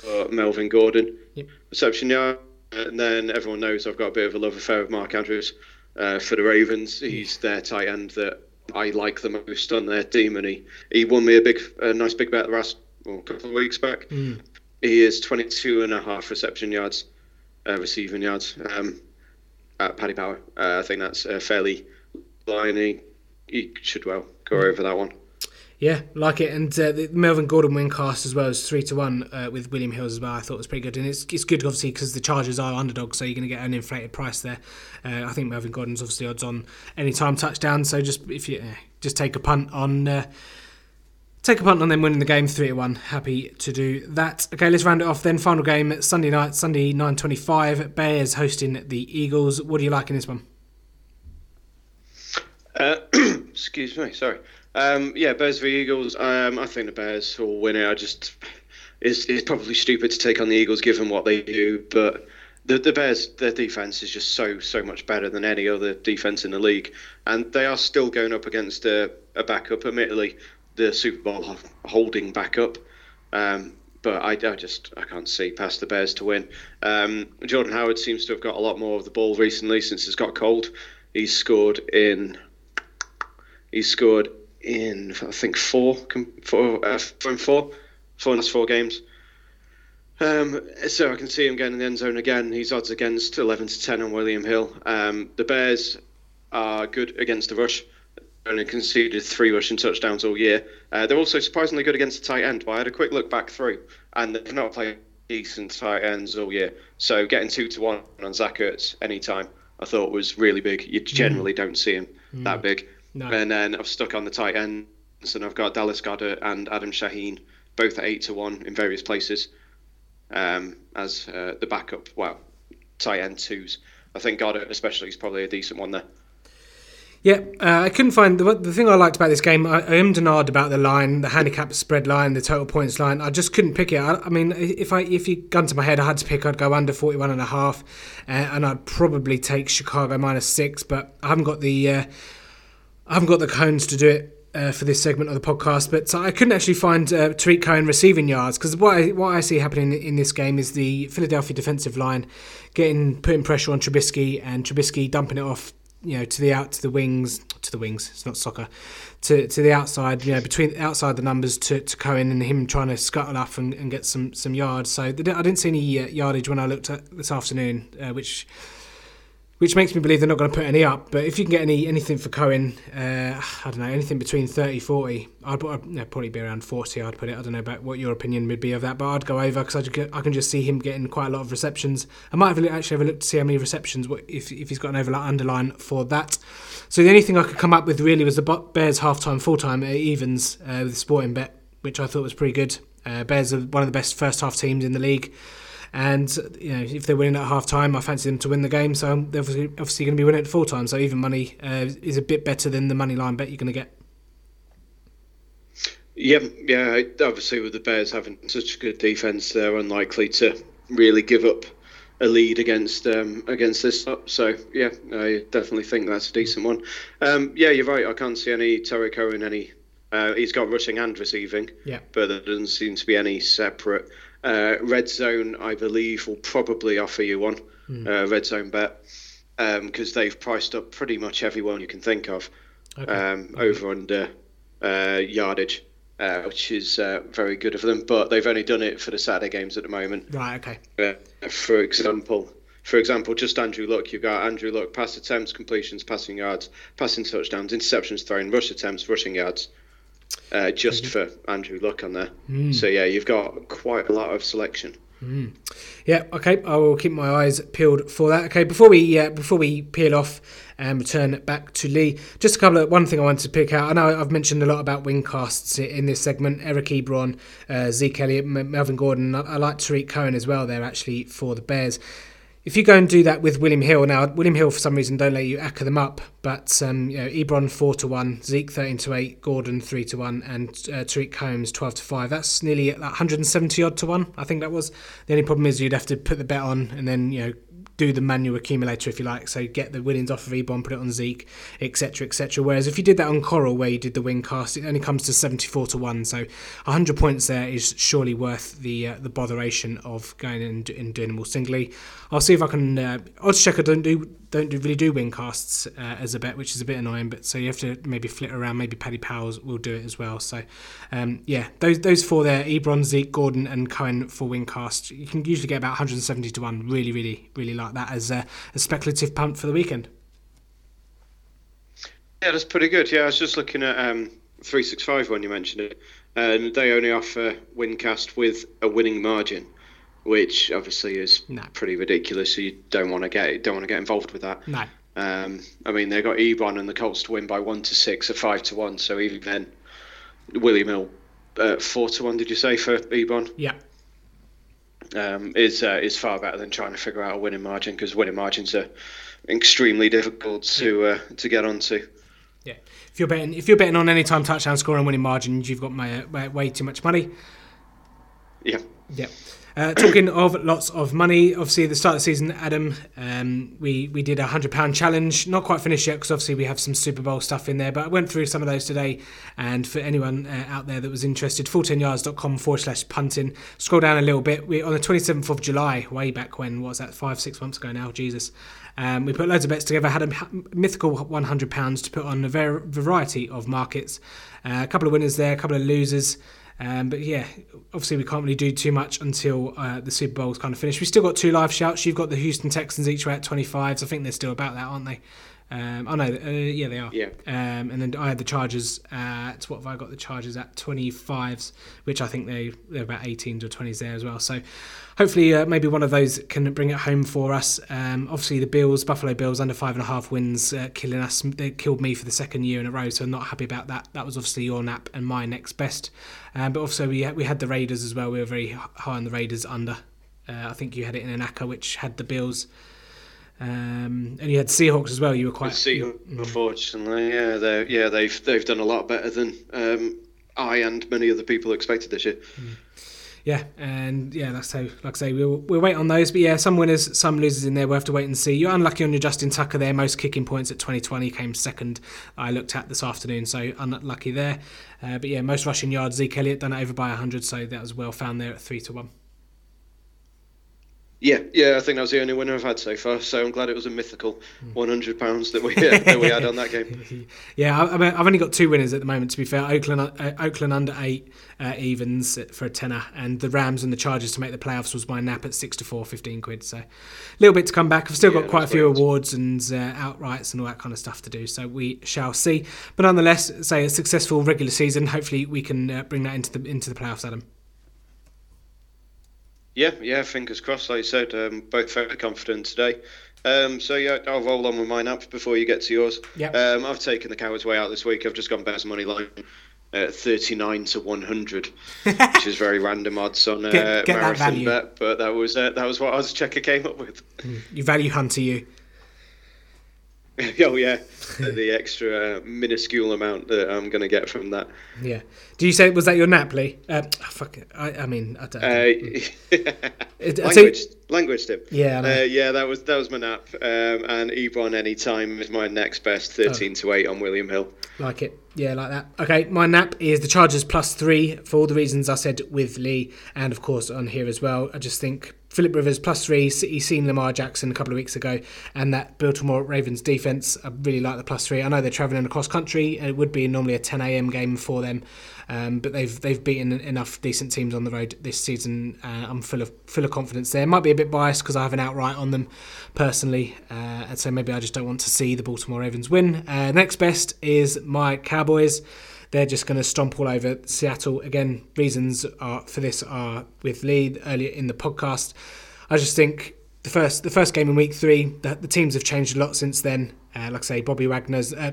for Melvin Gordon. Yep. Reception yard, and then everyone knows I've got a bit of a love affair with Mark Andrews uh, for the Ravens. He's their tight end that I like the most on their team, and he, he won me a big, a nice big bet last well, couple of weeks back. He is 22 and a half reception yards, uh, receiving yards um, at Paddy Power. Uh, I think that's uh, fairly line. He, he should well go over that one. Yeah, like it, and uh, the Melvin Gordon win cast as well as three to one uh, with William Hills as well. I thought was pretty good, and it's it's good obviously because the Chargers are underdogs, so you're going to get an inflated price there. Uh, I think Melvin Gordon's obviously odds on any time touchdown, so just if you just take a punt on. Uh, Take a punt on them winning the game three to one. Happy to do that. Okay, let's round it off then. Final game Sunday night, Sunday nine twenty five. Bears hosting the Eagles. What do you like in this one? Uh, excuse me, sorry. Um, yeah, Bears v Eagles. Um, I think the Bears will win it. I just it's, it's probably stupid to take on the Eagles given what they do, but the the Bears their defense is just so so much better than any other defense in the league, and they are still going up against a, a backup. Admittedly, the Super Bowl holding backup. Um, but I, I just I can't see past the Bears to win. Um, Jordan Howard seems to have got a lot more of the ball recently since it's got cold. He's scored in He's scored in I think four, four, uh, four and four, four in last four games. Um, so I can see him getting in the end zone again. He's odds against 11 to 10 on William Hill. Um, the Bears are good against the rush. Only conceded three rushing touchdowns all year. Uh, they're also surprisingly good against the tight end. But I had a quick look back through, and they've not played decent tight ends all year. So getting two to one on Zach Ertz anytime, I thought was really big. You generally don't see him that big. No. And then I've stuck on the tight ends, and I've got Dallas Goedert and Adam Shaheen, both at eight to one in various places, um, as uh, the backup. Well, tight end twos. I think Goddard, especially, is probably a decent one there. Yeah, uh, I couldn't find the, the thing I liked about this game. I, I am denied about the line, the handicap spread line, the total points line. I just couldn't pick it. I, I mean, if I if you gun to my head, I had to pick. I'd go under forty one and a half, uh, and I'd probably take Chicago minus six. But I haven't got the uh, I haven't got the cones to do it. Uh, for this segment of the podcast, but I couldn't actually find uh, Tarik Cohen receiving yards because what I, what I see happening in this game is the Philadelphia defensive line getting putting pressure on Trubisky and Trubisky dumping it off you know to the out to the wings to the wings it's not soccer to to the outside you know between outside the numbers to, to Cohen and him trying to scuttle up and, and get some some yards so I didn't see any uh, yardage when I looked at this afternoon uh, which which makes me believe they're not going to put any up but if you can get any anything for Cohen uh, I don't know anything between 30 40 I'd, no, probably be around 40 I'd put it. I don't know about what your opinion would be of that but I'd go over because I, I can just see him getting quite a lot of receptions. I might have actually have a look to see how many receptions if, if he's got an overlap underline for that. So the only thing I could come up with really was the Bears half-time full-time evens uh, with Sportingbet which I thought was pretty good. Uh, Bears are one of the best first half teams in the league and you know if they're winning at half time, I fancy them to win the game. So they're obviously, obviously going to be winning at full time. So even money uh, is a bit better than the money line bet you're going to get. Yeah, yeah. Obviously, with the Bears having such a good defense, they're unlikely to really give up a lead against um, against this up. So yeah, I definitely think that's a decent one. Um, yeah, you're right. I can't see any Tarik Cohen any. Uh, he's got rushing and receiving, Yeah. but there doesn't seem to be any separate. Uh, red zone, I believe, will probably offer you one uh, red zone bet because they've priced up pretty much everyone you can think of um, over under uh, yardage, uh, which is uh, very good of them. But they've only done it for the Saturday games at the moment. Right. Okay. Uh, for example, for example, just Andrew Luck. You've got Andrew Luck pass attempts, completions, passing yards, passing touchdowns, interceptions thrown, rush attempts, rushing yards. Uh, just for Andrew Luck on there. So yeah, you've got quite a lot of selection Yeah, okay. I will keep my eyes peeled for that. Okay, before we uh, before we peel off and return back to Lee, just a couple of one thing I wanted to pick out. I know I've mentioned a lot about wing casts in this segment. Eric Ebron, uh, Zeke Elliott, M- Melvin Gordon. I, I like Tarik Cohen as well. There actually for the Bears. If you go and do that with William Hill now, William Hill for some reason don't let you acca them up, but um, you know Ebron four to one, Zeke thirteen to eight, Gordon three to one, and uh, Tarik Combs twelve to five. That's nearly like 170 odd to one. I think that was. The only problem is you'd have to put the bet on and then you know do the manual accumulator if you like. So get the winnings off of Ebron, put it on Zeke, etc., etc. Whereas if you did that on Coral, where you did the win cast, it only comes to 74 to one. So 100 points there is surely worth the uh, the botheration of going and, and doing them all singly. I'll see if I can. Uh, odds checker don't do don't do, really do win casts uh, as a bet, which is a bit annoying. But so you have to maybe flit around. Maybe Paddy Power's will do it as well. So um, yeah, those those four there: Ebron, Zeke, Gordon, and Cohen for win cast. You can usually get about 170 to one. Really, really, really like that as a, a speculative punt for the weekend. Yeah, that's pretty good. Yeah, I was just looking at um, 365 when you mentioned it, and they only offer Wincast with a winning margin, which obviously is No. pretty ridiculous. So you don't want to get don't want to get involved with that. No, Um, I mean, they got Ebron and the Colts to win by one to six, or five to one. So even then, William Hill uh, four to one. Did you say for Ebron? yeah, um, is uh, is far better than trying to figure out a winning margin because winning margins are extremely difficult to uh, to get onto. yeah. If you're betting, if you're betting on any time touchdown score and winning margins, you've got my, way, way too much money. Yeah, Yeah. Uh, talking of lots of money, obviously at the start of the season, Adam, um, we we did a hundred pound challenge. Not quite finished yet because obviously we have some Super Bowl stuff in there. But I went through some of those today, and for anyone uh, out there that was interested, full10yards.com forward slash punting. Scroll down a little bit. We on the twenty seventh of July, way back when what was that five six months ago now? Jesus. Um, we put loads of bets together. Had a mythical one hundred pounds to put on a ver- variety of markets. Uh, a couple of winners there, a couple of losers. Um, but yeah, obviously we can't really do too much until uh, the Super Bowl's kind of finished. We've still got two live shouts. You've got the Houston Texans each way at 25s. I think they're still about that, aren't they? Um, oh no, uh, yeah they are. Yeah. Um, and then I had the Chargers at what have I got the Chargers at 25s, which I think they they're about 18s or 20s there as well. So hopefully uh, maybe one of those can bring it home for us. Um, obviously the Bills, Buffalo Bills, under five and a half wins, uh, killing us. They killed me for the second year in a row, so I'm not happy about that. That was obviously your nap and my next best. Um, but also we we had the Raiders as well. We were very high on the Raiders under. Uh, I think you had it in an ACCA, which had the Bills. Um, and you had Seahawks as well. You were quite. see, unfortunately, yeah, they yeah they've they've done a lot better than um, I and many other people expected this year. Yeah, and yeah, that's how. Like I say, we'll we'll wait on those. But yeah, some winners, some losers in there. We'll have to wait and see. You're unlucky on your Justin Tucker there. Most kicking points at 2020 came second. I looked at this afternoon, so unlucky there. Uh, but yeah, most rushing yards. Zeke Elliott done it over by 100, so that was well found there at three to one. Yeah, yeah, I think that was the only winner I've had so far. So I'm glad it was a mythical 100 pounds that we uh, that we had on that game. Yeah, I, I've only got two winners at the moment. To be fair, Oakland, uh, Oakland under eight uh, evens for a tenner, and the Rams and the Chargers to make the playoffs was my nap at six to four, 15 quid. So a little bit to come back. I've still Yeah, got quite a few awards and uh, outrights and all that kind of stuff to do. So we shall see. But nonetheless, say a successful regular season. Hopefully, we can uh, bring that into the into the playoffs, Adam. Yeah, yeah, fingers crossed. Like you said, um, both very confident today. Um, so yeah, I'll roll on with mine up before you get to yours. Yep. Um, I've taken the coward's way out this week. I've just gone best money line at 39 to 100, which is very random odds on uh, get marathon bet, but that was uh, that was what odds checker came up with. You value hunter, you. oh yeah, the extra uh, minuscule amount that I'm going to get from that. Yeah. Do you say was that your nap, Lee? Uh, oh, fuck it. I, I mean, I don't. know. Uh, It- language, language, Tim. Yeah, uh, yeah, that was that was my nap. Um, and Ebron anytime is my next best, thirteen to eight on William Hill. Like it. Yeah, like that. Okay, my nap is the Chargers plus three for all the reasons I said with Lee and, of course, on here as well. I just think Philip Rivers plus three. City seen Lamar Jackson a couple of weeks ago and that Baltimore Ravens defense. I really like the plus three. I know they're traveling across country it would be normally a 10 a.m. game for them. Um, but they've they've beaten enough decent teams on the road this season. Uh, I'm full of full of confidence there. Might be a bit biased because I have an outright on them personally, uh, and so maybe I just don't want to see the Baltimore Ravens win. Uh, next best is my Cowboys. They're just going to stomp all over Seattle. Again, reasons are, for this are with Lee earlier in the podcast. I just think the first the first game in week three, the, the teams have changed a lot since then. Uh, like I say, Bobby Wagner's. Uh,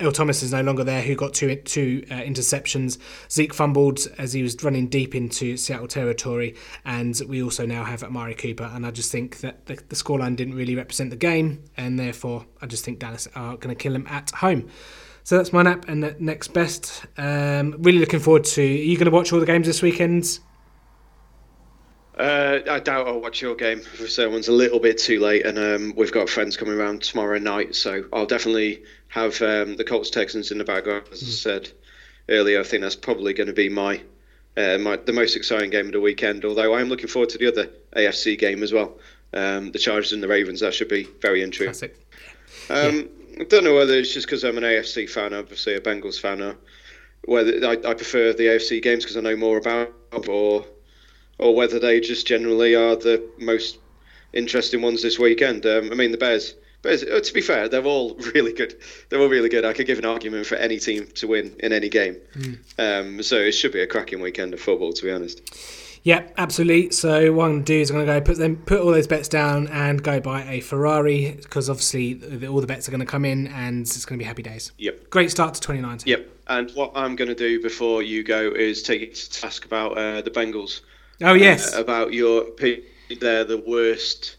Earl Thomas is no longer there, who got two two uh, interceptions. Zeke fumbled as he was running deep into Seattle territory, and we also now have Amari Cooper. And I just think that the, the scoreline didn't really represent the game, and therefore I just think Dallas are going to kill him at home. So that's my nap and next best. Um, really looking forward to. Are you going to watch all the games this weekend? Uh, I doubt I'll watch your game. So one's a little bit too late, and um, we've got friends coming around tomorrow night. So I'll definitely have um, the Colts Texans in the background. As I hmm. said earlier, I think that's probably going to be my, uh, my the most exciting game of the weekend. Although I am looking forward to the other AFC game as well, um, the Chargers and the Ravens. That should be very interesting. Um, yeah. I don't know whether it's just because I'm an AFC fan, obviously a Bengals fan, or whether I, I prefer the AFC games because I know more about, or or whether they just generally are the most interesting ones this weekend. Um, I mean, the Bears. Bears. Uh, to be fair, they're all really good. They're all really good. I could give an argument for any team to win in any game. Mm. Um, so it should be a cracking weekend of football, to be honest. Yeah, absolutely. So what I'm going to do is I'm going to go put them put all those bets down and go buy a Ferrari because obviously the, all the bets are going to come in and it's going to be happy days. Yep. Great start to 2019. Yep. And what I'm going to do before you go is take it to task about uh, the Bengals. Oh yes. Uh, about your they're the worst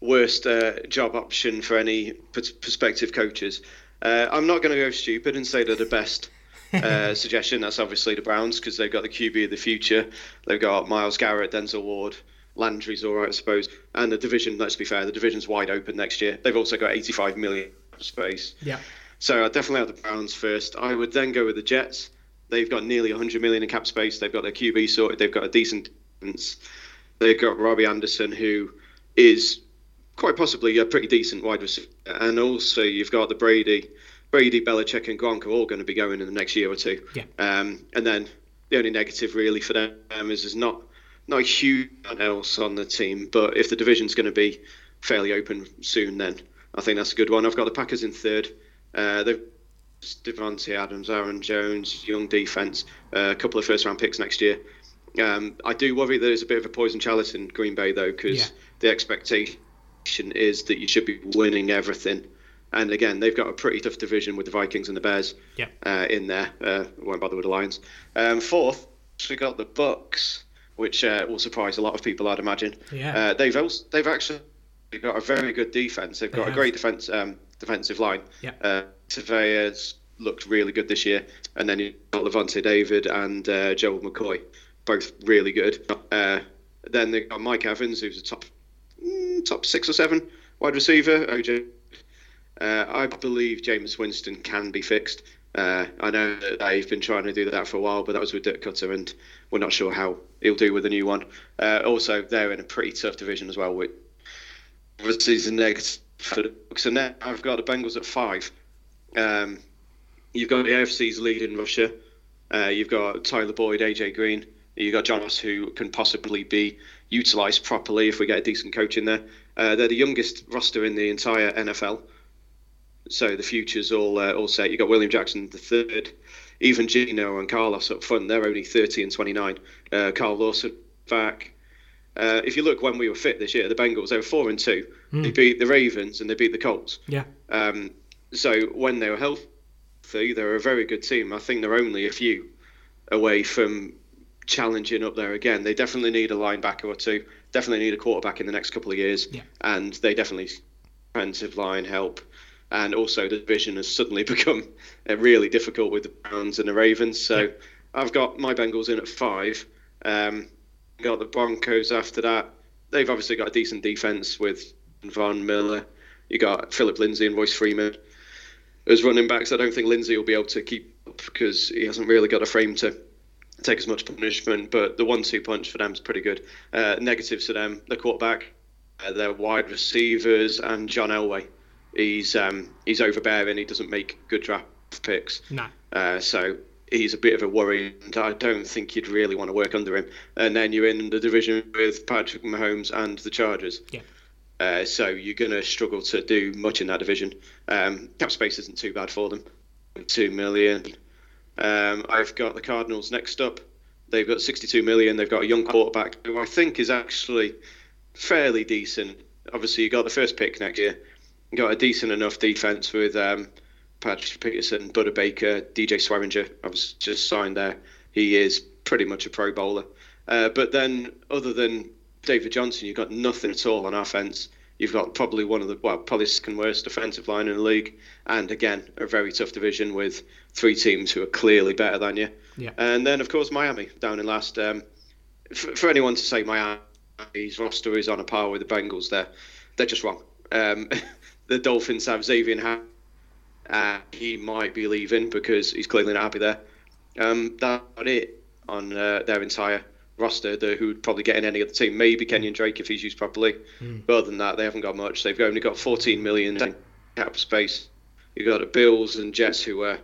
worst uh, job option for any prospective coaches. Uh, I'm not going to go stupid and say they're the best uh, suggestion. That's obviously the Browns because they've got the QB of the future. They've got Myles Garrett, Denzel Ward, Landry's all right, I suppose. And the division, let's be fair, the division's wide open next year. They've also got 85 million space. Yeah. So I definitely have the Browns first. I would then go with the Jets. They've got nearly 100 million in cap space. They've got their QB sorted. They've got a decent They've got Robby Anderson, who is quite possibly a pretty decent wide receiver, and also you've got the Brady, Brady, Belichick, and Gronk are all going to be going in the next year or two. Yeah. Um, and then the only negative really for them is there's not not a huge else on the team, but if the division's going to be fairly open soon, then I think that's a good one. I've got the Packers in third. Uh, they've Davante Adams, Aaron Jones, young defense, uh, a couple of first round picks next year. Um, I do worry there's a bit of a poison chalice in Green Bay though, because yeah. the expectation is that you should be winning everything. And again, they've got a pretty tough division with the Vikings and the Bears yeah. uh, in there. Uh, won't bother with the Lions. Um, fourth, we got the Bucks, which uh, will surprise a lot of people, I'd imagine. Yeah. Uh, they've also, they've actually got a very good defense. They've got they a great defense um, defensive line. Yeah. Uh, Surveyors looked really good this year, and then you've got Lavonte David and uh, Gerald McCoy both really good. Uh, then they got Mike Evans, who's a top mm, top six or seven wide receiver. OJ. Uh, I believe Jameis Winston can be fixed. Uh, I know that they've been trying to do that for a while, but that was with Dirk Koetter, and we're not sure how he'll do with the new one. Uh, also, they're in a pretty tough division as well, obviously the negative for the Bucks. Now I've got the Bengals at five. Um, you've got the AFC's lead in Russia. Uh, you've got Tyler Boyd, AJ Green. You've got John Ross, who can possibly be utilised properly if we get a decent coach in there. Uh, they're the youngest roster in the entire NFL, so the future's all uh, all set. You've got William Jackson the third, even Geno and Carlos up front. They're only 30 and 29. Uh, Carl Lawson back. Uh, if you look when we were fit this year, the Bengals they were four and two. Mm. They beat the Ravens and they beat the Colts. Yeah. Um, so when they were healthy, they're a very good team. I think they're only a few away from challenging up there again. They definitely need a linebacker or two. Definitely need a quarterback in the next couple of years. Yeah. And they definitely defensive line help. And also the division has suddenly become uh, really difficult with the Browns and the Ravens. So yeah. I've got my Bengals in at five. Um, got the Broncos after that. They've obviously got a decent defense with Von Miller. You got Phillip Lindsay and Royce Freeman as running backs. I don't think Lindsay will be able to keep up because he hasn't really got a frame to take as much punishment, but the one-two punch for them is pretty good. Uh, negatives to them: the quarterback, uh, their wide receivers, and John Elway. He's um, he's overbearing. He doesn't make good draft picks. No. Uh, so he's a bit of a worry, and I don't think you'd really want to work under him. And then you're in the division with Patrick Mahomes and the Chargers. Yeah. Uh, so you're going to struggle to do much in that division. Um, cap space isn't too bad for them. Two million. Um, I've got the Cardinals next up. They've got 62 million. They've got a young quarterback who I think is actually fairly decent. Obviously, you got the first pick next year. Got a decent enough defense with um, Patrick Peterson, Budda Baker, DJ Swearinger. I was just signed there. He is pretty much a Pro Bowler. Uh, but then, other than David Johnson, you've got nothing at all on offense. You've got probably one of the well, probably second worst defensive line in the league, and again a very tough division with three teams who are clearly better than you. Yeah. And then of course Miami down in last. Um, for, for anyone to say Miami's roster is on a par with the Bengals, they're they're just wrong. Um, the Dolphins have Xavier Howard. Uh, he might be leaving because he's clearly not happy there. Um, that's it on uh, their entire roster the, who would probably get in any other team. Maybe Kenyan Drake if he's used properly. But other than that, they haven't got much. They've only got 14 million in cap space. You've got the Bills and Jets who are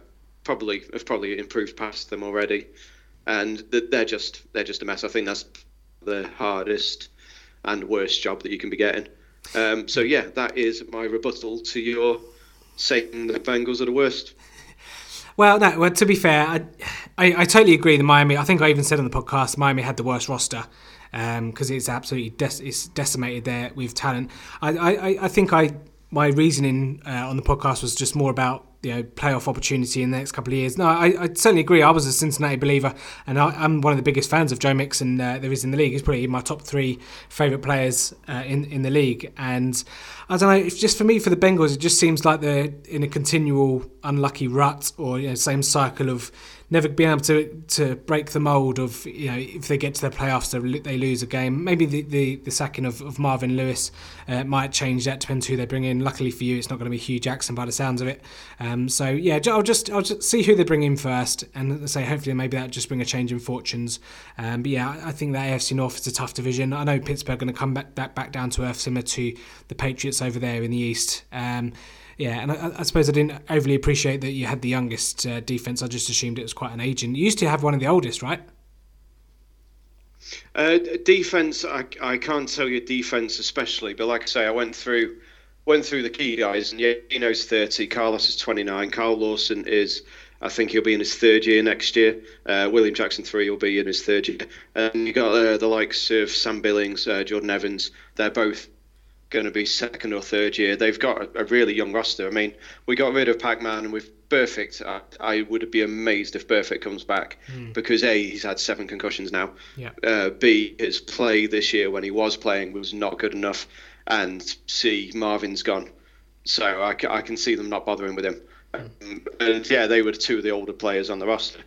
probably have probably improved past them already, and th- they're just they're just a mess. I think that's the hardest and worst job that you can be getting. Um, so yeah, that is my rebuttal to your saying the Bengals are the worst. Well, no. Well, to be fair, I, I, I totally agree. The Miami. I think I even said on the podcast, Miami had the worst roster because it's absolutely dec- it's decimated there with talent. I, I, I think I my reasoning uh, on the podcast was just more about you know playoff opportunity in the next couple of years. No, I, I certainly agree. I was a Cincinnati believer, and I, I'm one of the biggest fans of Joe Mixon uh, there is in the league. He's probably my top three favorite players uh, in in the league, and I don't know. Just for me, for the Bengals, it just seems like they're in a continual unlucky rut or you know, same cycle of never being able to to break the mold of you know if they get to the playoffs they, they lose a game. Maybe the the, the sacking of, of Marvin Lewis uh, might change that. Depends who they bring in. Luckily for you, it's not going to be Hue Jackson by the sounds of it. Um, so yeah, I'll just I'll just see who they bring in first, and say hopefully maybe that just bring a change in fortunes. Um, but yeah, I think that AFC North is a tough division. I know Pittsburgh are going to come back, back back down to earth, similar to the Patriots over there in the East. Um, yeah, and I, I, suppose I didn't overly appreciate that you had the youngest uh, defense. I just assumed it was quite an aging. You used to have one of the oldest, right? Uh, defense, I, I can't tell you defense especially, but like I say, I went through went through the key guys, and yeah, Geno's thirty, Carlos is twenty nine, Carl Lawson is, I think he'll be in his third year next year. Uh, William Jackson three will be in his third year, and you got uh, the likes of Sam Billings, uh, Jordan Evans. They're both going to be second or third year. They've got a, a really young roster. I mean, we got rid of Pac-Man and with Burfict, I, I would be amazed if Burfict comes back Hmm. because A, he's had seven concussions now. Yeah. Uh, B, his play this year when he was playing was not good enough. And C, Marvin's gone. So I, I can see them not bothering with him. Um, and yeah, they were two of the older players on the roster.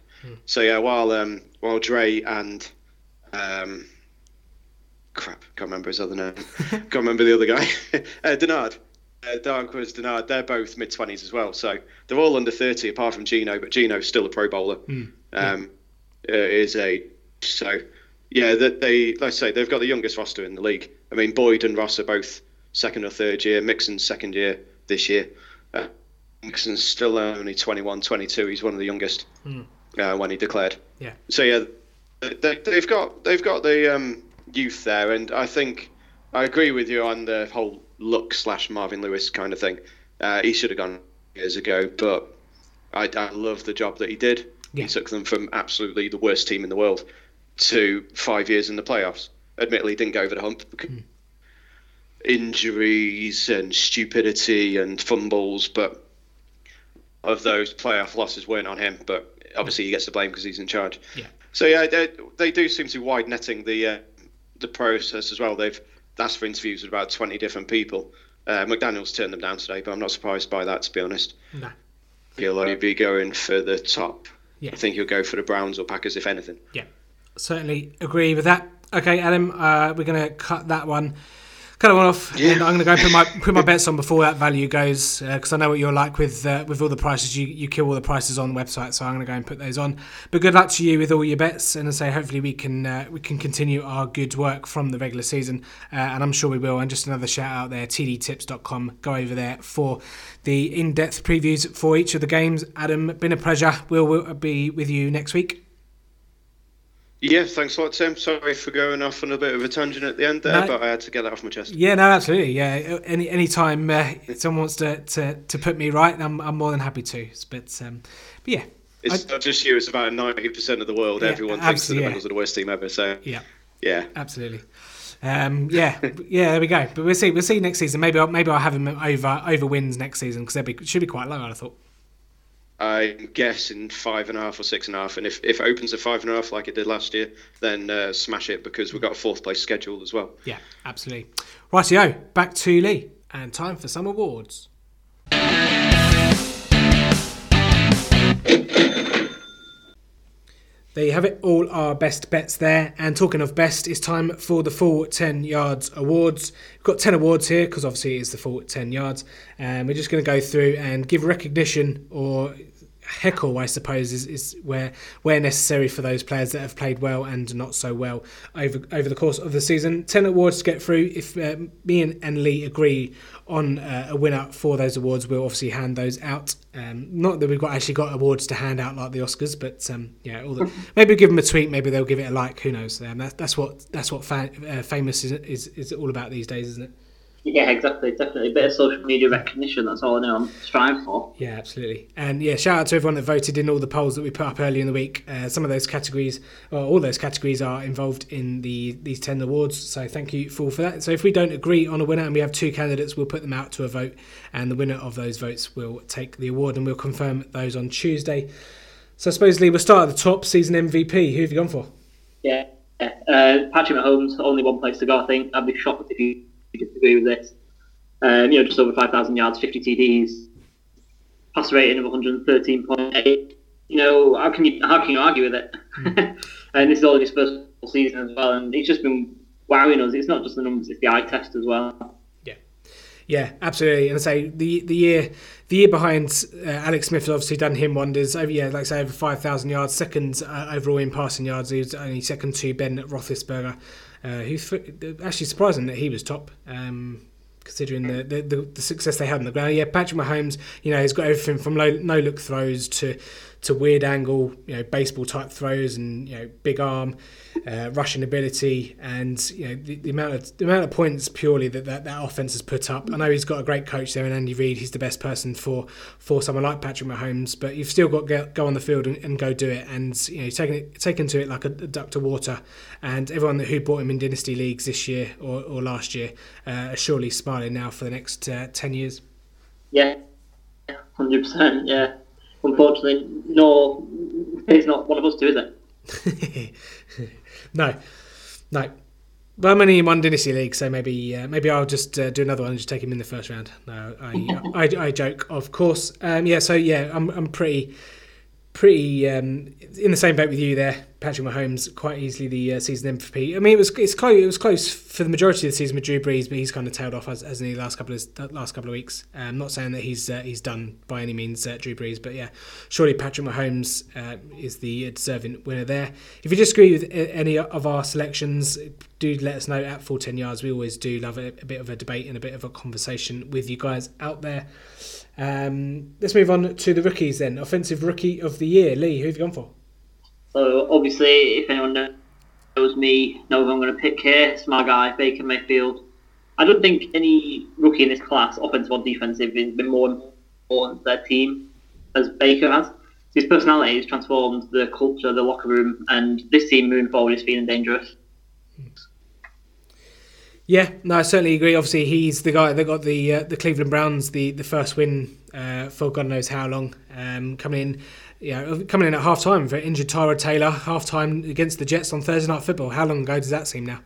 So yeah, while um, while Dre and um, crap, can't remember his other name. can't remember the other guy. uh, Dennard. Uh, Darqueze Dennard. They're both mid twenties as well. So they're all under thirty, apart from Geno. But Geno's still a Pro Bowler. Um, uh, is a so yeah. That they let's say they've got the youngest roster in the league. I mean, Boyd and Ross are both second or third year. Mixon's second year this year. Uh, Mixon's still only 21, 22. He's one of the youngest uh, when he declared. Yeah. So yeah, they, they've got they've got the um, youth there, and I think I agree with you on the whole look slash Marvin Lewis kind of thing. Uh, he should have gone years ago, but I, I love the job that he did. Yeah. He took them from absolutely the worst team in the world to five years in the playoffs. Admittedly, didn't go over the hump. because Injuries and stupidity and fumbles, but of those playoff losses weren't on him. But obviously, he gets the blame because he's in charge. Yeah. So yeah, they, they do seem to be wide netting the uh, the process as well. They've asked for interviews with about twenty different people. Uh, McDaniel's turned them down today, but I'm not surprised by that to be honest. No. He'll only be going for the top. Yeah. I think he'll go for the Browns or Packers if anything. Yeah, certainly agree with that. Okay, Adam, uh, we're going to cut that one, cut it one off, Yeah. and I'm going to go and put my put my bets on before that value goes because I know what you're like with uh, with all the prices. You you kill all the prices on the website, so I'm going to go and put those on. But good luck to you with all your bets, and I say hopefully we can uh, we can continue our good work from the regular season, uh, and I'm sure we will. And just another shout out there, tdtips.com. Go over there for the in-depth previews for each of the games. Adam, been a pleasure. We'll, we'll be with you next week. Yeah, thanks a lot, Tim. Sorry for going off on a bit of a tangent at the end there, No. but I had to get that off my chest. Yeah, no, absolutely. Yeah, any any time uh, someone wants to, to, to put me right, I'm, I'm more than happy to. But um, but yeah, It's I- not just you; it's about ninety percent of the world. Yeah, Everyone thinks that the yeah. Bengals are the worst team ever. So Yeah, yeah, absolutely. Um, yeah, yeah, there we go. But we'll see. We'll see next season. Maybe I'll, maybe I'll have him over over wins next season because they should be quite low. I thought. I'm guessing five and a half or six and a half. And if, if it opens at five and a half like it did last year, then uh, smash it because we've got a fourth place schedule as well. Yeah, absolutely. Rightio, back to Lee and time for some awards. There you have it, all our best bets there. And talking of best, it's time for the full 10 yards awards. We've got 10 awards here because obviously it's the full 10 yards. And we're just going to go through and give recognition or heckle, I suppose, is, is where where necessary for those players that have played well and not so well over over the course of the season. Ten awards to get through. If uh, me and, and Lee agree on uh, a winner for those awards, we'll obviously hand those out. Um, not that we've got actually got awards to hand out like the Oscars, but um, yeah, all the, maybe give them a tweet, maybe they'll give it a like. Who knows? Um, that, that's what that's what fa- uh, famous is, is is all about these days, isn't it? Yeah, exactly, definitely. A bit of social media recognition, that's all I know I'm striving for. Yeah, absolutely. And yeah, shout out to everyone that voted in all the polls that we put up earlier in the week. Uh, some of those categories, or all those categories, are involved in the these 10 awards. So thank you for, for that. So if we don't agree on a winner and we have two candidates, we'll put them out to a vote, and the winner of those votes will take the award, and we'll confirm those on Tuesday. So supposedly we'll start at the top, season MVP. Who have you gone for? Yeah. yeah. Uh, Patrick Mahomes, only one place to go, I think. I'd be shocked if you disagree with this. Um, you know, just over 5,000 yards, 50 TDs, pass rating of 113.8. You know, how can you how can you argue with it? and this is all his first season as well, and he's just been wowing us. It's not just the numbers; it's the eye test as well. Yeah, absolutely. And I say the the year the year behind uh, Alex Smith has obviously done him wonders. Over yeah, like I say, over five thousand yards, second uh, overall in passing yards. He was only second to Ben Roethlisberger, uh, actually surprising that he was top. Um, Considering the, the, the, the success they had on the ground, yeah, Patrick Mahomes, you know, he's got everything from low, no look throws to to weird angle, you know, baseball type throws and you know, big arm, uh, rushing ability, and you know the, the amount of the amount of points purely that, that that offense has put up. I know he's got a great coach there, and Andy Reid, he's the best person for for someone like Patrick Mahomes. But you've still got to go on the field and, and go do it, and you know, taking it taken to it like a, a duck to water. And everyone that who bought him in dynasty leagues this year or, or last year uh, are surely smiling now for the next uh, ten years. Yeah, hundred percent. Yeah. Unfortunately, no, it's not one of us too, is it? no, no. Well, I'm only in one dynasty league, so maybe uh, maybe I'll just uh, do another one and just take him in the first round. No, I I, I joke, of course. Um, yeah, so yeah, I'm I'm pretty pretty um, in the same boat with you there, Patrick Mahomes. Quite easily the uh, season MVP. I mean, it was it's close. It was close for the majority of the season with Drew Brees, but he's kind of tailed off as, as in the last couple of last couple of weeks. I'm um, not saying that he's uh, he's done by any means, uh, Drew Brees, but yeah, surely Patrick Mahomes uh, is the deserving winner there. If you disagree with any of our selections, do let us know at full ten yards. We always do love a, a bit of a debate and a bit of a conversation with you guys out there. Um, let's move on to the rookies then. Offensive rookie of the year, Lee. Who have you gone for? So obviously, if anyone knows me, knows I'm going to pick here. It's my guy, Baker Mayfield. I don't think any rookie in this class, offensive or defensive, has been more important to their team as Baker has. His personality has transformed the culture, the locker room, and this team moving forward is feeling dangerous. Yeah, no, I certainly agree. Obviously, he's the guy that got the uh, the Cleveland Browns the, the first win uh, for God knows how long. Um, coming in, you know, coming in at half time for injured Tyrod Taylor, half time against the Jets on Thursday Night Football. How long ago does that seem now?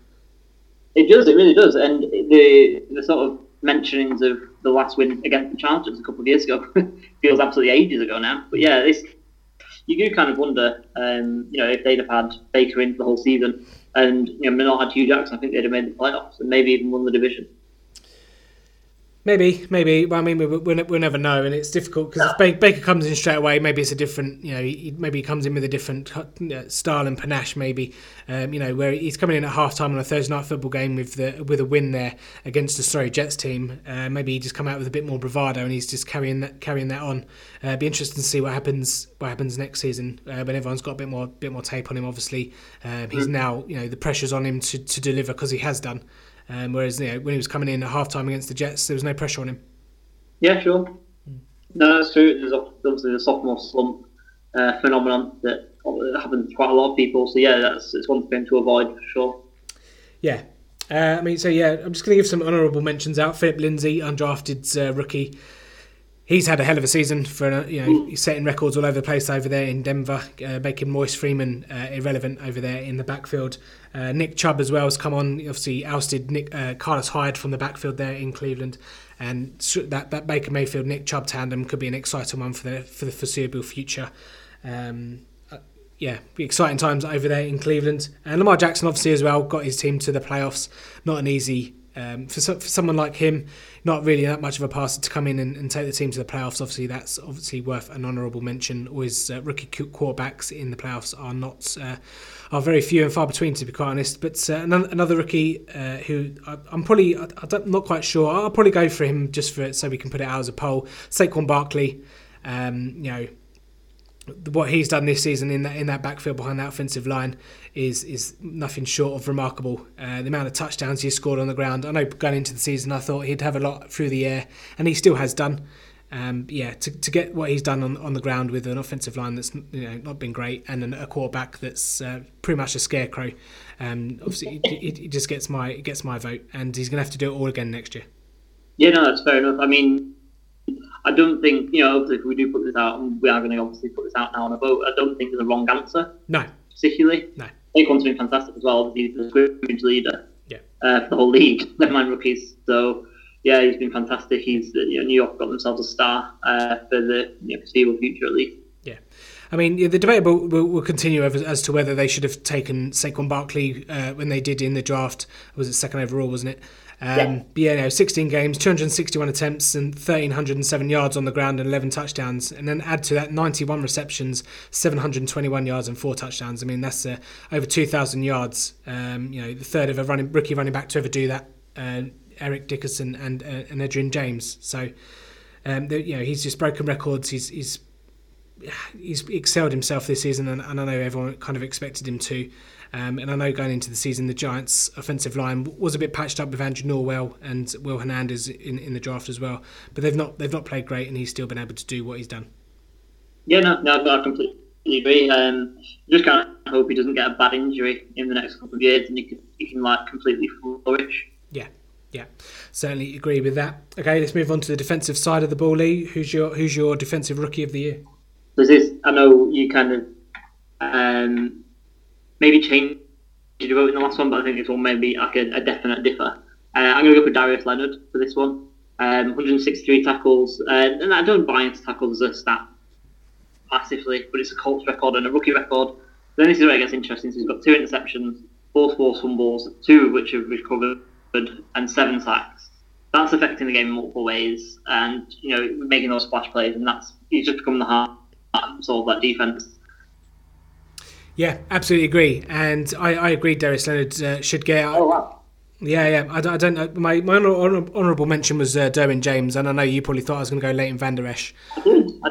It does, it really does. And the the sort of mentionings of the last win against the Chargers a couple of years ago feels absolutely ages ago now. But yeah, this you do kind of wonder, um, you know, if they'd have had Baker in for the whole season and you know, not had Hue Jackson, I think they'd have made the playoffs and maybe even won the division. Maybe, maybe. Well, I mean, we, we, we'll never know, and it's difficult because if Baker comes in straight away, maybe it's a different, you know, he, maybe he comes in with a different style and panache, maybe, um, you know, where he's coming in at half time on a Thursday night football game with the with a win there against the sorry Jets team. Uh, maybe he just come out with a bit more bravado, and he's just carrying that carrying that on. Uh, be interesting to see what happens what happens next season uh, when everyone's got a bit more bit more tape on him. Obviously, um, he's now, you know, the pressure's on him to, to deliver because he has done. Um, whereas you know, when he was coming in at half time against the Jets, there was no pressure on him. Yeah, sure. No, that's true. There's obviously the sophomore slump uh, phenomenon that happens to quite a lot of people. So yeah, that's it's one thing to avoid for sure. Yeah. Uh, I mean, so yeah, I'm just going to give some honourable mentions out. Phillip Lindsay, undrafted uh, rookie he's had a hell of a season for uh, you know he's setting records all over the place over there in Denver, uh, making Royce Freeman uh, irrelevant over there in the backfield. Uh, Nick Chubb as well has come on, obviously ousted Nick uh, Carlos Hyde from the backfield there in Cleveland, and that that Baker Mayfield Nick Chubb tandem could be an exciting one for the for the foreseeable future. Um, uh, yeah, exciting times over there in Cleveland. And Lamar Jackson, obviously, as well, got his team to the playoffs. Not an easy um, for, so, for someone like him, not really that much of a passer to come in and, and take the team to the playoffs. Obviously, that's obviously worth an honourable mention. Always uh, rookie quarterbacks in the playoffs are not uh, are very few and far between, to be quite honest. But uh, another rookie uh, who I, am probably I, am not quite sure. I'll probably go for him just for it, so we can put it out as a poll. Saquon Barkley. Um, you know, what he's done this season in that in that backfield behind that offensive line is is nothing short of remarkable. Uh, the amount of touchdowns he's scored on the ground. I know going into the season, I thought he'd have a lot through the air, and he still has done. Um, yeah, to, to get what he's done on, on the ground with an offensive line that's you know not been great, and an, a quarterback that's uh, pretty much a scarecrow. Um, obviously, it, it, it, just gets my it gets my vote, and he's going to have to do it all again next year. Yeah, no, that's fair enough. I mean, I don't think you know if we do put this out, and we are going to obviously put this out now on a vote. I don't think there's a wrong answer. No, particularly. No, Saquon's been fantastic as well. He's the scrimmage leader. Yeah. Uh, for the whole league, never mind rookies. So yeah, he's been fantastic. He's you know, New York got themselves a star uh, for the you know, foreseeable future at least. Yeah. I mean, the debate will, will, will continue as, as, to whether they should have taken Saquon Barkley uh, when they did in the draft. Was it second overall, wasn't it? Um, yeah. yeah, no, 16 games, 261 attempts, and 1,307 yards on the ground and 11 touchdowns. And then add to that 91 receptions, 721 yards, and four touchdowns. I mean, that's uh, over 2,000 yards. Um, you know, the third of a running, rookie running back to ever do that. Uh, Eric Dickerson and uh, and Edgerrin James. So, um, the, you know, he's just broken records. He's he's he's excelled himself this season, and, and I know everyone kind of expected him to. Um, and I know going into the season, the Giants' offensive line was a bit patched up with Andrew Norwell and Will Hernandez in, in the draft as well. But they've not they've not played great, and he's still been able to do what he's done. Yeah, no, no, I completely agree. Um, just kind of hope he doesn't get a bad injury in the next couple of years, and he can he can like completely flourish. Yeah. Yeah, certainly agree with that. Okay, let's move on to the defensive side of the ball, Lee. Who's your Who's your defensive rookie of the year? This is I know you kind of um, maybe change your vote in the last one, but I think this one may be like a, a definite differ. Uh, I'm going to go for Darius Leonard for this one. Um, 163 tackles, uh, and I don't buy into tackles as a stat passively, but it's a Colts record and a rookie record. Then this is where it gets interesting. So he's got two interceptions, four forced fumbles, two of which have recovered, and seven sacks. That's affecting the game in multiple ways, and you know making those splash plays, and that's he's just become the heart of that defense. Yeah, absolutely agree, and I, I agree. Darius Leonard uh, should get. Oh wow. Yeah, yeah. I, I don't know. My my honourable mention was uh, Derwin James, and I know you probably thought I was going to go Leighton Vander Esch. I did. I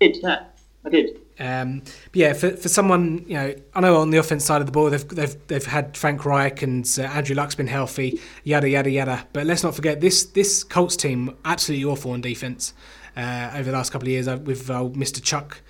did. Yeah, I did. Um, but yeah, for, for someone you know, I know on the offense side of the ball they've they've, they've had Frank Reich and uh, Andrew Luck's been healthy, yada yada yada. But let's not forget this this Colts team absolutely awful on defense uh, over the last couple of years uh, with uh, Mr. Chuck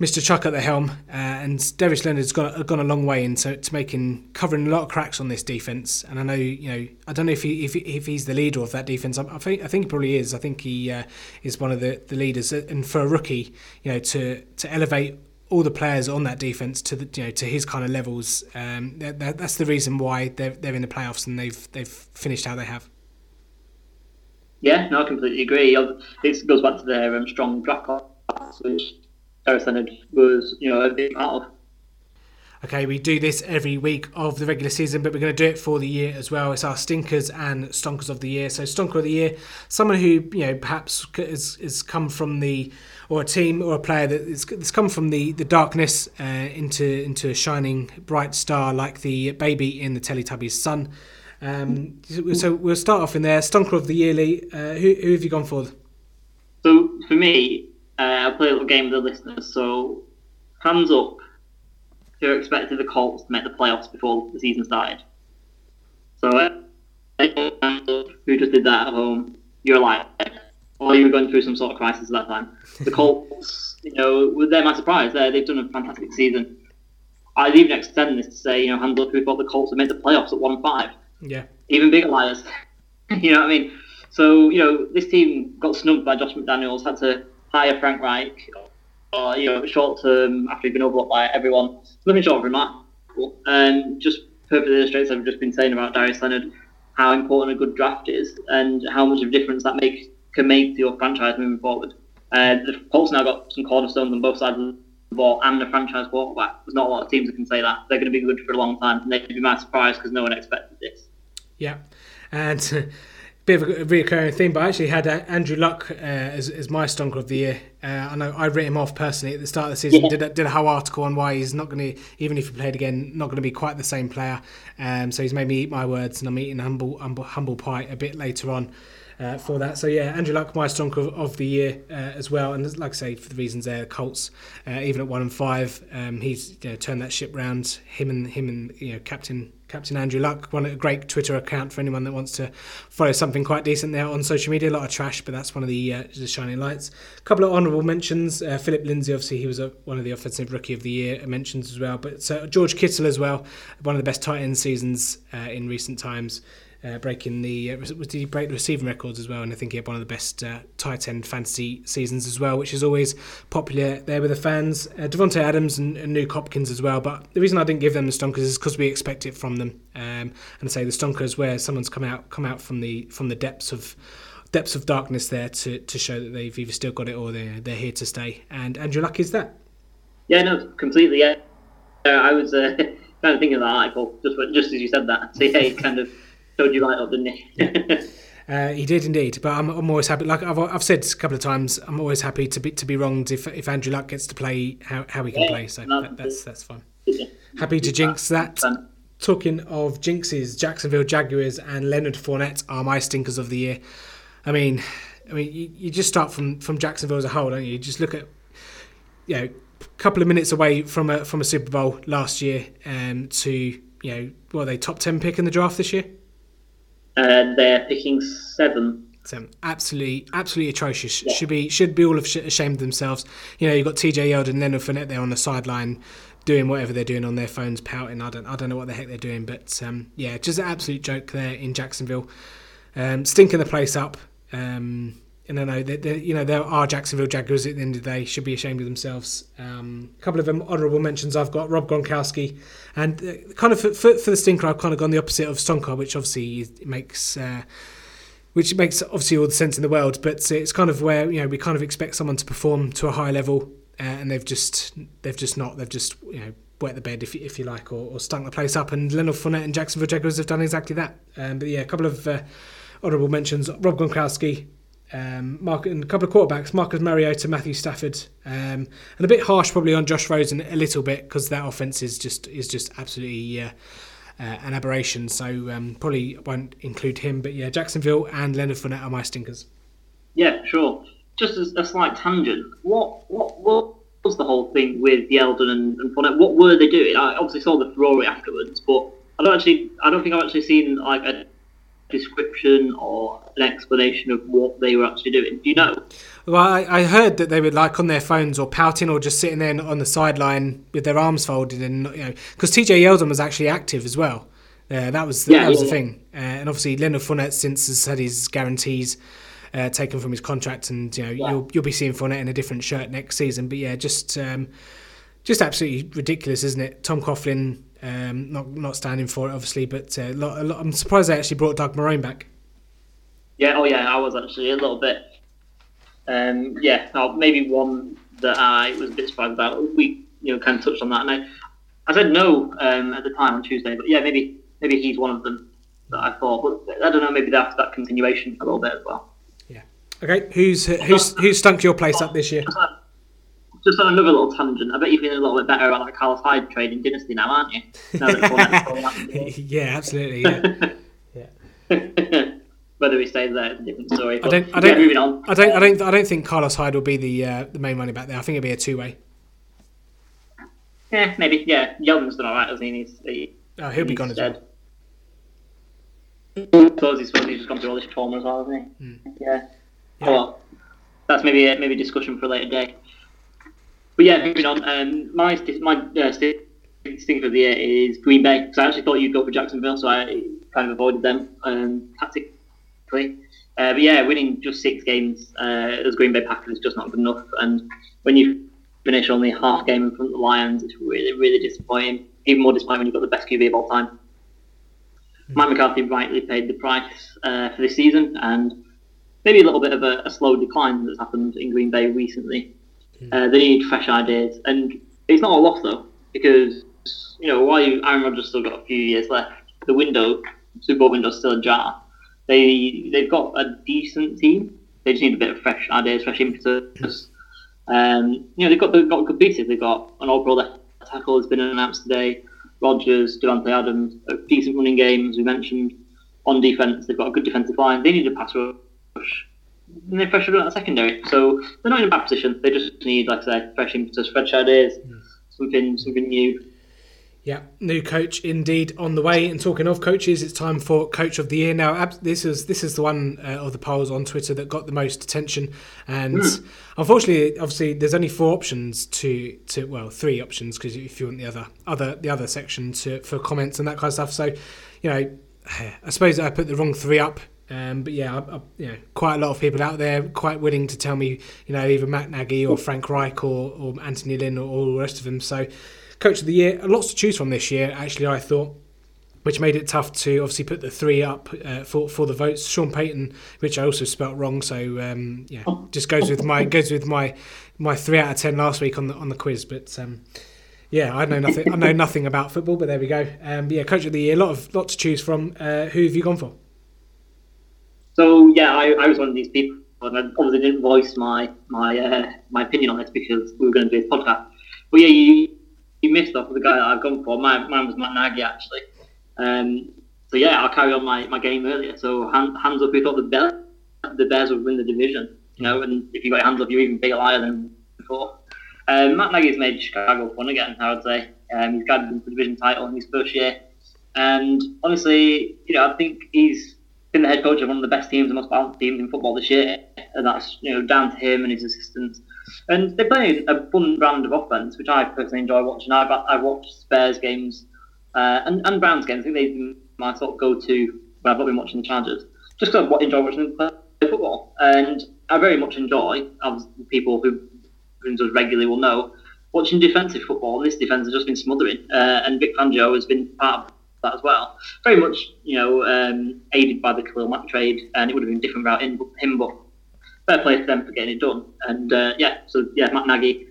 Mr. Chuck at the helm, uh, and Darius Leonard's gone gone a long way into to making covering a lot of cracks on this defense. And I know you know I don't know if he if, if he's the leader of that defense. I, I think I think he probably is. I think he uh, is one of the, the leaders. And for a rookie, you know, to to elevate all the players on that defense to the you know to his kind of levels, um, that, that's the reason why they're they're in the playoffs and they've they've finished how they have. Yeah, no, I completely agree. It goes back to their um, strong draft class, which Leonard was, you know, a big part of. Okay, we do this every week of the regular season, but we're going to do it for the year as well. It's our stinkers and stonkers of the year. So, stonker of the year, someone who you know perhaps has, has come from the, or a team or a player that has come from the the darkness uh, into into a shining bright star like the baby in the Teletubbies sun. Um, so we'll start off in there. Stonker of the year, Lee. Uh, who, who have you gone for? So for me, uh, I'll play a little game with the listeners. So, hands up who expected the Colts to make the playoffs before the season started. So, uh, who just did that at home? You're alive. or you were going through some sort of crisis at that time. The Colts, you know, they're my surprise. They're, they've done a fantastic season. I'd even extend this to say, you know, hands up, who thought the Colts had made the playoffs at one and five. Yeah. Even bigger liars. you know what I mean? So, you know, this team got snubbed by Josh McDaniels, had to hire Frank Reich, or, you know, short term after he'd been overlooked by everyone. Nothing short of remarkable. And just perfectly illustrates I've just been saying about Darius Leonard, how important a good draft is and how much of a difference that makes can make to your franchise moving forward. Uh, the Colts now got some cornerstones on both sides of the ball and a franchise quarterback. There's not a lot of teams that can say that. They're going to be good for a long time, and they'd be my surprise because no one expected this. Yeah, and bit of a reoccurring theme, but I actually had uh, Andrew Luck uh, as, as my stonker of the year. Uh, I know I wrote him off personally at the start of the season. Yeah. Did a, did a whole article on why he's not going to, even if he played again, not going to be quite the same player. Um, so he's made me eat my words, and I'm eating humble humble, humble pie a bit later on. Uh, for that, so yeah, Andrew Luck, my stonker of, of the year uh, as well, and like I say, for the reasons there, the Colts, uh, even at one and five, um, he's you know, turned that ship round. Him and him and you know Captain Captain Andrew Luck, one a great Twitter account for anyone that wants to follow something quite decent there on social media. A lot of trash, but that's one of the uh, the shining lights. A couple of honourable mentions. Uh, Phillip Lindsay, obviously, he was a, one of the offensive rookie of the year mentions as well. But uh, George Kittle as well, one of the best tight end seasons uh, in recent times. Uh, breaking the uh, did he break the receiving records as well? And I think he had one of the best uh, tight end fantasy seasons as well, which is always popular there with the fans. Uh, Davante Adams and, and Hopkins as well. But the reason I didn't give them the stonkers is because we expect it from them. Um, and I say the stonkers where someone's come out come out from the from the depths of depths of darkness there to, to show that they've either still got it or they're they're here to stay. And Andrew Luck is that. Yeah, no, completely. Yeah, uh, I was uh, kind of thinking of that article just just as you said that. So yeah, kind of showed you light up, didn't he? Uh, he did indeed, but I'm, I'm always happy. Like I've, I've said a couple of times, I'm always happy to be to be wronged if if Andrew Luck gets to play how, how he can Yeah, play. So that, that's that's fine. Happy to jinx that. Talking of jinxes, Jacksonville Jaguars and Leonard Fournette are my stinkers of the year. I mean, I mean, you, you just start from from Jacksonville as a whole, don't you? You just look at, you know, a couple of minutes away from a from a Super Bowl last year, um, to you know, what are they top ten pick in the draft this year? Uh, they're picking seven. Um, absolutely, absolutely atrocious. Yeah. Should be should be all ashamed of themselves. You know, you've got TJ Yeldon and Leonard Fournette there on the sideline, doing whatever they're doing on their phones, pouting. I don't I don't know what the heck they're doing, but um, yeah, just an absolute joke there in Jacksonville, um, stinking the place up. Um, and I know that that, you know there are Jacksonville Jaguars at the end of the day should be ashamed of themselves. Um, a couple of honourable mentions I've got Rob Gronkowski, and uh, kind of for, for, for the stinker I've kind of gone the opposite of Stonker, which obviously makes. Uh, which makes obviously all the sense in the world. But it's kind of where you know we kind of expect someone to perform to a high level, uh, and they've just they've just not. They've just you know wet the bed if you, if you like, or, or stunk the place up. And Leonard Fournette and Jacksonville Jaguars have done exactly that. Um, but yeah, a couple of uh, honourable mentions: Rob Gronkowski. Um, Mark, and a couple of quarterbacks, Marcus Mariota, Matthew Stafford, um, and a bit harsh probably on Josh Rosen a little bit because that offense is just is just absolutely uh, uh, an aberration. So um, probably won't include him. But yeah, Jacksonville and Leonard Fournette are my stinkers. Yeah, sure. Just as a slight tangent, what what what was the whole thing with Yeldon and, and Fournette? What were they doing? I obviously saw the Ferrari afterwards, but I don't actually, I don't think I've actually seen like a description or an explanation of what they were actually doing. Do you know? Well, I, I heard that they were like on their phones or pouting or just sitting there on the sideline with their arms folded and you know because TJ Yeldon was actually active as well. Uh, that was Yeah, that was yeah, the thing, uh, and obviously Leonard Fournette since has had his guarantees uh, taken from his contract, and you know Yeah. you'll you'll be seeing Fournette in a different shirt next season. But yeah, just um, just absolutely ridiculous, isn't it? Tom Coughlin um, not not standing for it, obviously, but uh, lot, a lot, I'm surprised they actually brought Doug Marrone back. Yeah, oh yeah, I was actually a little bit. Um, yeah, oh, maybe one that I was a bit surprised about. We, you know, kind of touched on that, and I, I said no um, at the time on Tuesday, but yeah, maybe maybe he's one of them that I thought. But I don't know, maybe that's that continuation a little bit as well. Yeah. Okay, who's who's who's stunk your place up this year? Just on- another little tangent, I bet you're feeling a little bit better about that Carlos Hyde trade in Dynasty now, aren't you? Now that Fournette's fallen out of the yeah, absolutely. Yeah. ball. Whether he stays there is a different story. I don't. I yeah, don't. moving on. I don't. I don't. I don't think Carlos Hyde will be the uh, the main money back there. I think it'll be a two way. Yeah, maybe. Yeah, Yeldon's done all right, hasn't he? He's, he Oh, he'll be gone as well. I suppose he's, he's just gone through all this trauma as well, hasn't he? Hmm. Yeah. Yeah. Well, that's maybe a, maybe a discussion for a later day. But yeah, moving on. Um, my my uh, stinker of the year is Green Bay because I actually thought you'd go for Jacksonville, so I kind of avoided them um, tactically. Uh, but yeah, winning just six games uh, as Green Bay Packers is just not good enough. And when you finish only half game in front of the Lions, it's really, really disappointing. Even more disappointing when you've got the best QB of all time. Mm-hmm. Mike McCarthy rightly paid the price uh, for this season, and maybe a little bit of a, a slow decline that's happened in Green Bay recently. Uh, they need fresh ideas, and it's not a loss though, because you know while you, Aaron Rodgers still got a few years left, the window, Super Bowl window, still ajar they they've got a decent team. They just need a bit of fresh ideas, fresh impetus. Um, you know, they've got they've got good pieces. They've got an all-pro tackle has been announced today. Rodgers, Davante Adams, a decent running game as We mentioned on defense, they've got a good defensive line. They need a pass rush. And they're fresh out secondary, so they're not in a bad position. They just need, like I say, fresh impetus, fresh ideas, something something new. Yeah, new coach indeed on the way. And talking of coaches, it's time for Coach of the Year now. This is this is the one uh, of the polls on Twitter that got the most attention, and mm. unfortunately, obviously, there's only four options to to well, three options because if you want the other other the other section to for comments and that kind of stuff. So, you know, I suppose I put the wrong three up. Um, but yeah, I, I, you know, quite a lot of people out there quite willing to tell me, you know, either Matt Nagy or Frank Reich or, or Anthony Lynn or all the rest of them. So Coach of the Year, lots to choose from this year, actually, I thought. Which made it tough to obviously put the three up uh, for for the votes. Sean Payton, which I also spelt wrong, so um, yeah, just goes with my goes with my my three out of ten last week on the on the quiz. But um, yeah, I know nothing. I know nothing about football, but there we go. Um, yeah, coach of the year, a lot of lot to choose from. Uh, who have you gone for? So yeah, I, I was one of these people, and I obviously didn't voice my my uh, my opinion on this because we were going to do this podcast. But yeah, you you missed off the guy that I've gone for. My, mine was Matt Nagy actually. Um, so yeah, I'll carry on my, my game earlier. So hand, hands up, who thought the Bears, the Bears would win the division? You know, and if you got your hands up, you're even bigger liar than before. Um, Matt Nagy's made Chicago fun again. I would say um, he's to the division title in his first year, and honestly, you know, I think he's been the head coach of one of the best teams, the most balanced teams in football this year, and that's you know down to him and his assistants. And they play a fun brand of offense, which I personally enjoy watching. I've, I've watched Spurs games uh, and, and Browns games. I think been my sort of go to when I've not been watching the Chargers. Just because I enjoy watching them play football. And I very much enjoy, as people who us regularly will know, watching defensive football. And this defence has just been smothering. Uh, and Vic Fangio has been part of that as well. Very much, you know, um, aided by the Khalil Mack trade. And it would have been different without him, but fair play to them for getting it done. And uh, yeah, so yeah, Matt Nagy,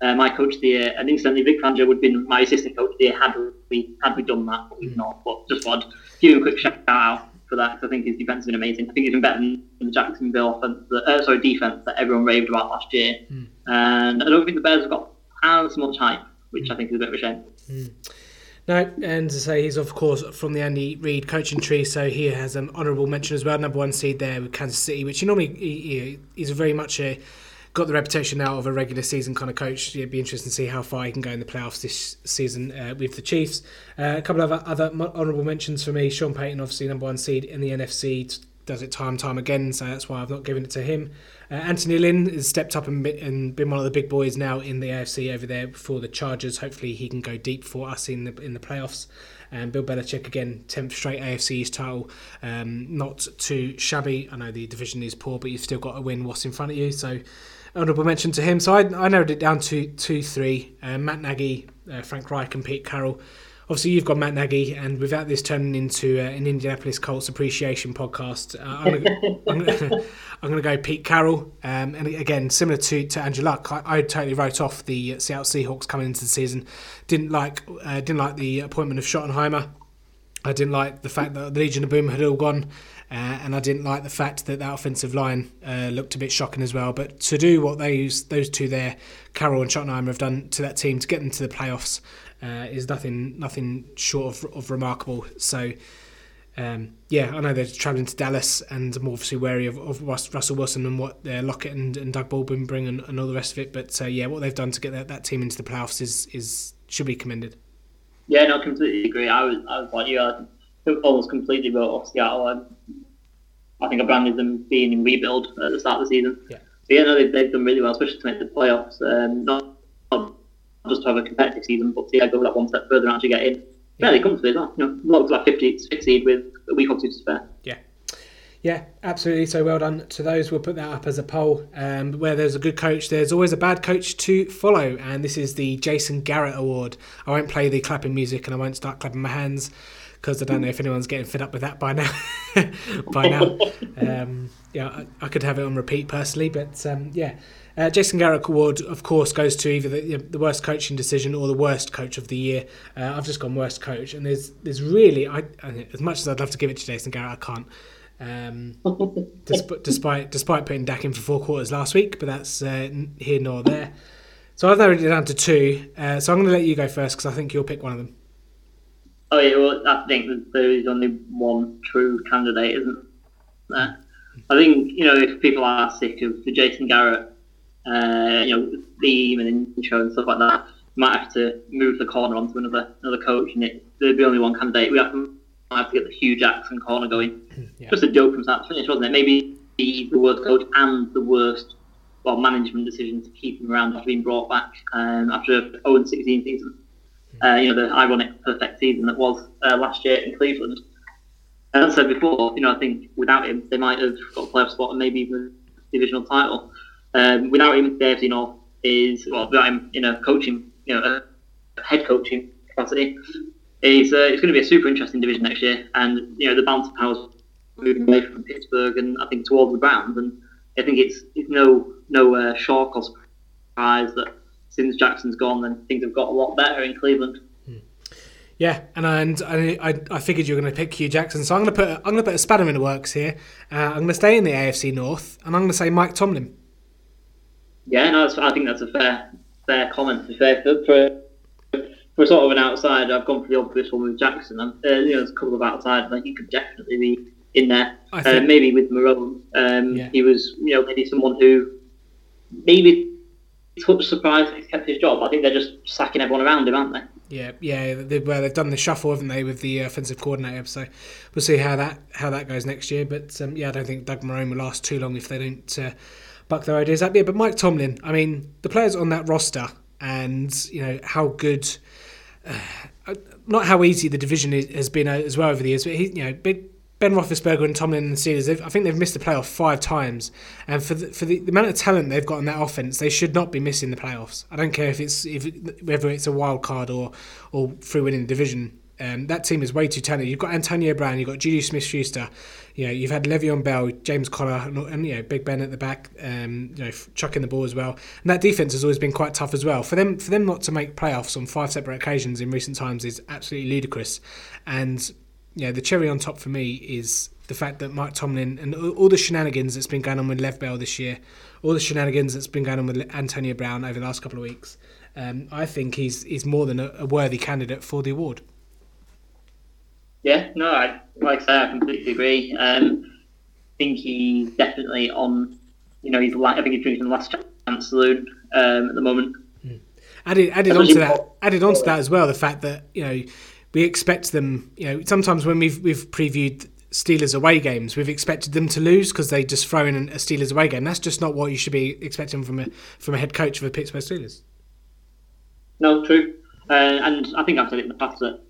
uh, my coach of the year, and instantly Vic Fangio would have been my assistant coach of the year had we had we done that, but we've not. But just want to give him a quick shout out for that because I think his defense has been amazing. I think he's been better than the Jacksonville offense, uh, sorry, defense that everyone raved about last year. Mm. And I don't think the Bears have got as much hype, which I think is a bit of a shame. Mm. No, and to say he's of course from the Andy Reid coaching tree, so he has an honourable mention as well. Number one seed there with Kansas City, which he normally he, he's very much a got the reputation now of a regular season kind of coach. It'd be interesting to see how far he can go in the playoffs this season uh, with the Chiefs. Uh, a couple of other honourable mentions for me: Sean Payton, obviously number one seed in the NFC, does it time time again, so that's why I've not given it to him. Uh, Anthony Lynn has stepped up and, and, been one of the big boys now in the AFC over there for the Chargers. Hopefully, he can go deep for us in the in the playoffs. And Bill Belichick again, 10th straight AFC East title. Um, not too shabby. I know the division is poor, but you've still got to win what's in front of you. So, honourable mention to him. So, I, I narrowed it down to 2 3. Uh, Matt Nagy, uh, Frank Reich, and Pete Carroll obviously you've got Matt Nagy, and without this turning into uh, an Indianapolis Colts appreciation podcast, uh, I'm going to go Pete Carroll. Um, and again, similar to, to Andrew Luck, I, I, totally wrote off the Seattle Seahawks coming into the season. Didn't like uh, didn't like the appointment of Schottenheimer. I didn't like the fact that the Legion of Boom had all gone. Uh, and I didn't like the fact that that offensive line uh, looked a bit shocking as well. But to do what those those two there, Carroll and Schottenheimer, have done to that team to get them to the playoffs, uh, is nothing nothing short of, of remarkable. So. Um, yeah, I know they're travelling to Dallas, and I'm obviously wary of, of Russell Wilson and what uh, Lockett and, and Doug Baldwin bring and, and, all the rest of it. But uh, yeah, what they've done to get that, that team into the playoffs is is should be commended. Yeah, no, completely agree. I was I was like you, I almost completely wrote off Seattle. I think I branded them being in rebuild at the start of the season. Yeah. But yeah, no, they've, they've done really well, especially to make the playoffs. Um, not just to have a competitive season, but see, I go that one step further and actually get in. Yeah, they comfortably as well. You know, looked like 50 seed with a week or two to spare. Yeah. Yeah, absolutely. So well done to those. We'll put that up as a poll. Um, where there's a good coach, there's always a bad coach to follow, and this is the Jason Garrett Award. I won't play the clapping music, and I won't start clapping my hands because I don't know if anyone's getting fed up with that by now. by now, um, yeah, I, I, could have it on repeat personally, but um, yeah. Uh, Jason Garrett Award, of course, goes to either the, the, worst coaching decision or the worst coach of the year. Uh, I've just gone worst coach, and there's there's really, I, as much as I'd love to give it to Jason Garrett, I can't. Um, despite, despite despite putting Dak in for four quarters last week, but that's uh, here nor there. So I've narrowed it down to two. Uh, so I'm going to let you go first because I think you'll pick one of them. Oh yeah, well I think there is only one true candidate, isn't there? I think you know if people are sick of the Jason Garrett, uh, you know, theme and intro and stuff like that, might have to move the corner onto another another coach, and it there'd be only one candidate. We have to have to get the Hue Jackson corner going. Yeah. Just a dope from start to finish, wasn't it? Maybe the, the worst coach and the worst well management decision to keep him around after being brought back um, after a 0 16 season. Uh, you know, the ironic perfect season that was uh, last year in Cleveland. And as I said before, you know, I think without him, they might have got a playoff spot and maybe even a divisional title. Um, without him, the AFC North is, well, without him in a coaching, you know, a head coaching capacity, is uh, it's going to be a super interesting division next year. And you know the balance of powers moving away from Pittsburgh and I think towards the Browns. And I think it's it's no no uh, shock or surprise that since Jackson's gone, then things have got a lot better in Cleveland. Yeah, and and I, I figured you were going to pick Hue Jackson, so I'm going to put I'm going to put a spanner in the works here. Uh, I'm going to stay in the AFC North, and I'm going to say Mike Tomlin. Yeah, no, I think that's a fair fair comment. Fair for, for for sort of an outsider, I've gone for the obvious one with Jackson. Uh, you know, there's a couple of outsiders think he could definitely be in there. Uh, maybe with Marrone, um, yeah. he was you know maybe someone who maybe touch surprised he kept his job. I think they're just sacking everyone around him, aren't they? Yeah, yeah. They, well, they've done the shuffle, haven't they, with the offensive coordinator? So we'll see how that how that goes next year. But um, yeah, I don't think Doug Marrone will last too long if they don't uh, buck their ideas up. Yeah, but Mike Tomlin. I mean, the players on that roster, and you know how good uh, not how easy the division is, has been uh, as well over the years, but he, you know, Ben Roethlisberger and Tomlin and the Steelers, I think they've missed the playoff five times, and for the, for the, the, amount of talent they've got in that offense, they should not be missing the playoffs. I don't care if it's if whether it's a wild card or or through winning the division. Um, that team is way too talented. You've got Antonio Brown, you've got Juju Smith-Schuster, you know, you've had Le'Veon Bell, James Conner, and, and, you know Big Ben at the back, um, you know, chucking the ball as well. And that defense has always been quite tough as well. For them, for them not to make playoffs on five separate occasions in recent times is absolutely ludicrous. And yeah, the cherry on top for me is the fact that Mike Tomlin and all the shenanigans that's been going on with Lev Bell this year, all the shenanigans that's been going on with Antonio Brown over the last couple of weeks, um, I think he's he's more than a, a worthy candidate for the award. Yeah, no, I, like I say, I completely agree. Um, I think he's definitely on. You know, he's I think he's drinking the last chance saloon um, at the moment. Mm. Added added onto that, added onto that as well, the fact that you know we expect them. You know, sometimes when we've we've previewed Steelers away games, we've expected them to lose because they just throw in a Steelers away game. That's just not what you should be expecting from a from a head coach of the Pittsburgh Steelers. No, true, uh, and I think I've said it in the past that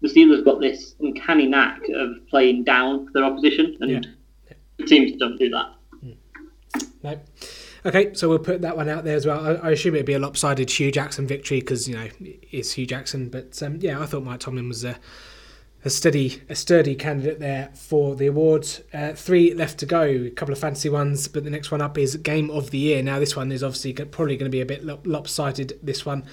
the Steelers got this uncanny knack of playing down their opposition, and yeah. teams don't do that. Mm. No. Okay, so we'll put that one out there as well. I, I assume it'd be a lopsided Hue Jackson victory because you know it's Hue Jackson, but um, yeah, I thought Mike Tomlin was a, a steady, a sturdy candidate there for the awards. Uh, three left to go, a couple of fancy ones, but the next one up is Game of the Year. Now this one is obviously probably going to be a bit lopsided. This one.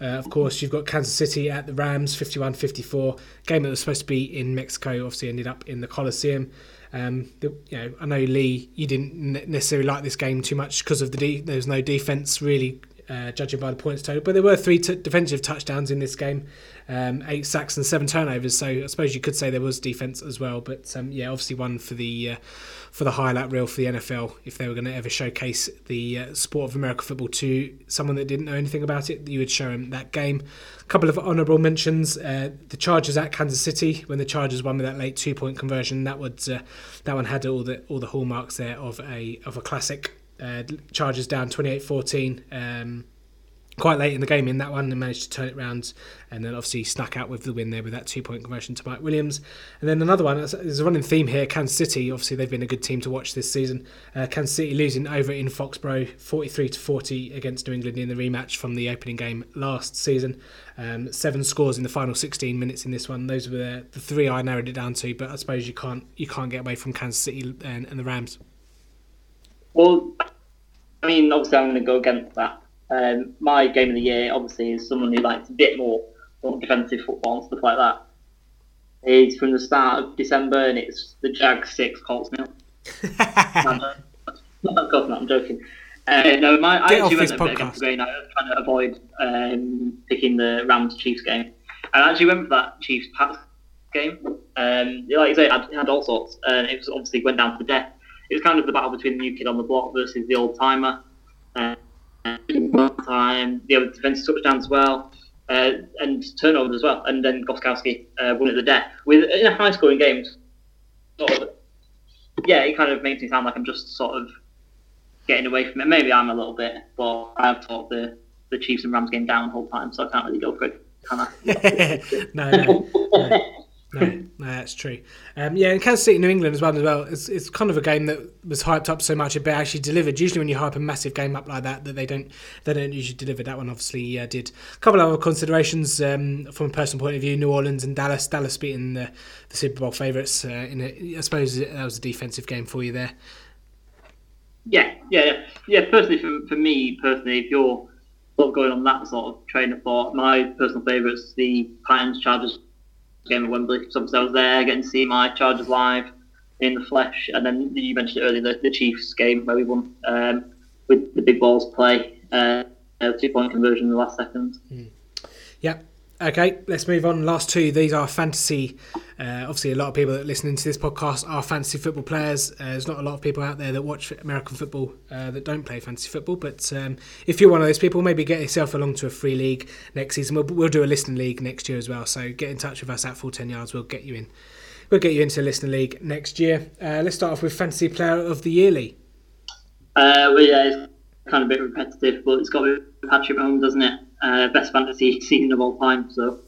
Uh, of course, you've got Kansas City at the Rams, 51 54. Game that was supposed to be in Mexico obviously ended up in the Coliseum. Um, the, you know, I know Lee, you didn't necessarily like this game too much because of the de- there was no defense really uh, judging by the points total. But there were three t- defensive touchdowns in this game, um, eight sacks and seven turnovers. So I suppose you could say there was defense as well. But um, yeah, obviously one for the uh, for the highlight reel for the NFL if they were going to ever showcase the uh, sport of American football to someone that didn't know anything about it, you would show him that game. A couple of honourable mentions: uh, the Chargers at Kansas City when the Chargers won with that late two point conversion. That would uh, that one had all the all the hallmarks there of a of a classic. Uh, Chargers down 28-14. Um, quite late in the game in that one and managed to turn it around and then obviously snuck out with the win there with that two point conversion to Mike Williams. And then another one, there's a running theme here Kansas City, obviously they've been a good team to watch this season. Uh, Kansas City losing over in Foxborough 43 to 40 against New England in the rematch from the opening game last season. Um, seven scores in the final 16 minutes in this one. Those were the, the, three I narrowed it down to, but I suppose you can't you can't get away from Kansas City and, and the Rams. Well, I mean, obviously I'm going to go against that um, my game of the year, obviously, is someone who likes a bit more defensive football and stuff like that. It's from the start of December, and it's the Jag six Colts nil. of course not. I'm joking. Uh, no, my Get I actually went a bit against the grain. I was trying to avoid um, picking the Rams Chiefs game. I actually went for that Chiefs Pats game. Um, like you say, it had, it had all sorts, and it was obviously went down to the death. It was kind of the battle between the new kid on the block versus the old timer. Uh, time, the other defensive touchdowns as well, uh, and turnovers as well, and then Gostkowski uh, won at the death with in a high scoring game. Sort of, yeah, it kind of makes me sound like I'm just sort of getting away from it. Maybe I'm a little bit, but I've talked the the Chiefs and Rams game down the whole time, so I can't really go for it. Can I? no, no, no. No, no, that's true. Um, yeah, and Kansas City, New England as well. As well, it's, it's kind of a game that was hyped up so much, but actually delivered. Usually, when you hype a massive game up like that, that they don't they don't usually deliver. That one obviously uh, did. A couple of other considerations um, from a personal point of view: New Orleans and Dallas. Dallas beating the, the Super Bowl favourites. Uh, in a, I suppose that was a defensive game for you there. Yeah, yeah, yeah. yeah personally, for, for me personally, if you're sort of going on that sort of train of thought, my personal favourites, the Titans Chargers game at Wembley. Obviously I was there getting to see my Chargers live in the flesh, and then you mentioned earlier the, the Chiefs game where we won um, with the big balls play, uh, two point conversion in the last second. Mm. Yep. Okay, let's move on. Last two. These are fantasy. Uh, obviously, a lot of people that listening to this podcast are fantasy football players. Uh, there's not a lot of people out there that watch American football uh, that don't play fantasy football. But um, if you're one of those people, maybe get yourself along to a free league next season. We'll, we'll do a listening league next year as well. So get in touch with us at full ten yards. We'll get you in. We'll get you into a listening league next year. Uh, let's start off with fantasy player of the yearly. Uh, well, yeah, it's kind of a bit repetitive, but it's got Patrick Mahomes, doesn't it? Uh, best fantasy season of all time. So,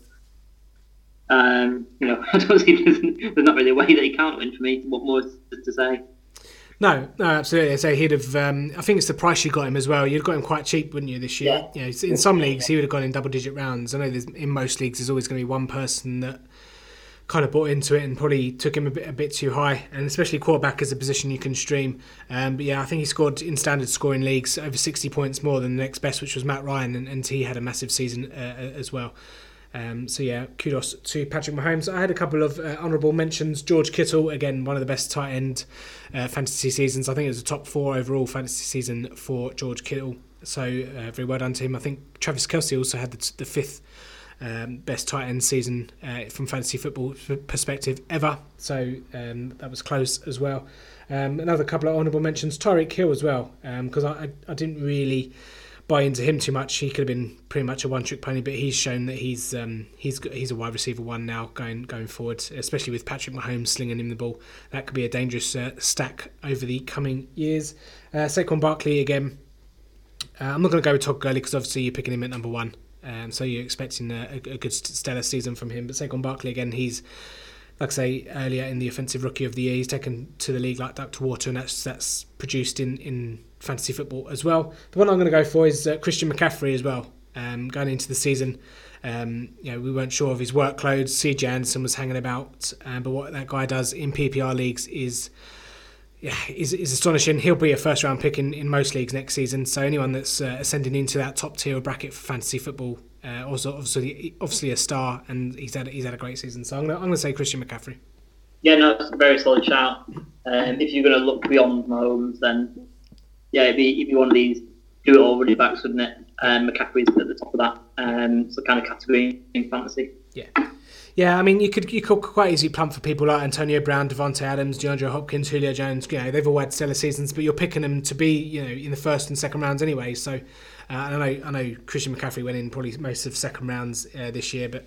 um, you know, I don't see there's, there's, not really a way that he can't win for me. What more to say? No, no, absolutely. So he'd have. Um, I think it's the price you got him as well. You'd got him quite cheap, wouldn't you, this year? Yeah. You know, in some leagues, he would have gone in double-digit rounds. I know there's in most leagues, there's always going to be one person that kind of bought into it and probably took him a bit a bit too high, and especially quarterback is a position you can stream. Um, but yeah, I think he scored in standard scoring leagues over 60 points more than the next best, which was Matt Ryan, and, and he had a massive season uh, uh, as well. Um, so yeah, kudos to Patrick Mahomes. I had a couple of uh, honourable mentions. George Kittle, again, one of the best tight end uh, fantasy seasons. I think it was a top four overall fantasy season for George Kittle. So uh, very well done to him. I think Travis Kelce also had the, the fifth um, best tight end season uh, from fantasy football perspective ever. So um, that was close as well. Um, another couple of honourable mentions: Tyreek Hill as well, because um, I, I didn't really buy into him too much. He could have been pretty much a one-trick pony, but he's shown that he's um, he's he's a wide receiver one now going going forward, especially with Patrick Mahomes slinging him the ball. That could be a dangerous uh, stack over the coming years. Uh, Saquon Barkley again. Uh, I'm not going to go with Todd Gurley because obviously you're picking him at number one. Um, so you're expecting a, a, good stellar season from him. But Saquon Barkley again, he's like I say earlier in the offensive rookie of the year, he's taken to the league like duck to water, and that's that's produced in in fantasy football as well. The one I'm going to go for is uh, Christian McCaffrey as well. Um, going into the season, um, you know, we weren't sure of his workload. C. Anderson was hanging about, um, but what that guy does in PPR leagues is yeah, is, is astonishing. He'll be a first round pick in, in most leagues next season. So anyone that's uh, ascending into that top tier bracket for fantasy football, uh, also obviously obviously a star, and he's had he's had a great season. So I'm gonna I'm gonna say Christian McCaffrey. Yeah, no, it's a very solid shout. Um, if you're gonna look beyond Mahomes, then yeah, it'd be, it'd be one of these do it all running backs, wouldn't it? Um, McCaffrey's at the top of that, um, so kind of category in fantasy. Yeah. Yeah, I mean, you could you could quite easily plump for people like Antonio Brown, Davante Adams, DeAndre Hopkins, Julio Jones. You know, they've all had stellar seasons, but you're picking them to be, you know, in the first and second rounds anyway. So, uh, I know I know Christian McCaffrey went in probably most of second rounds uh, this year, but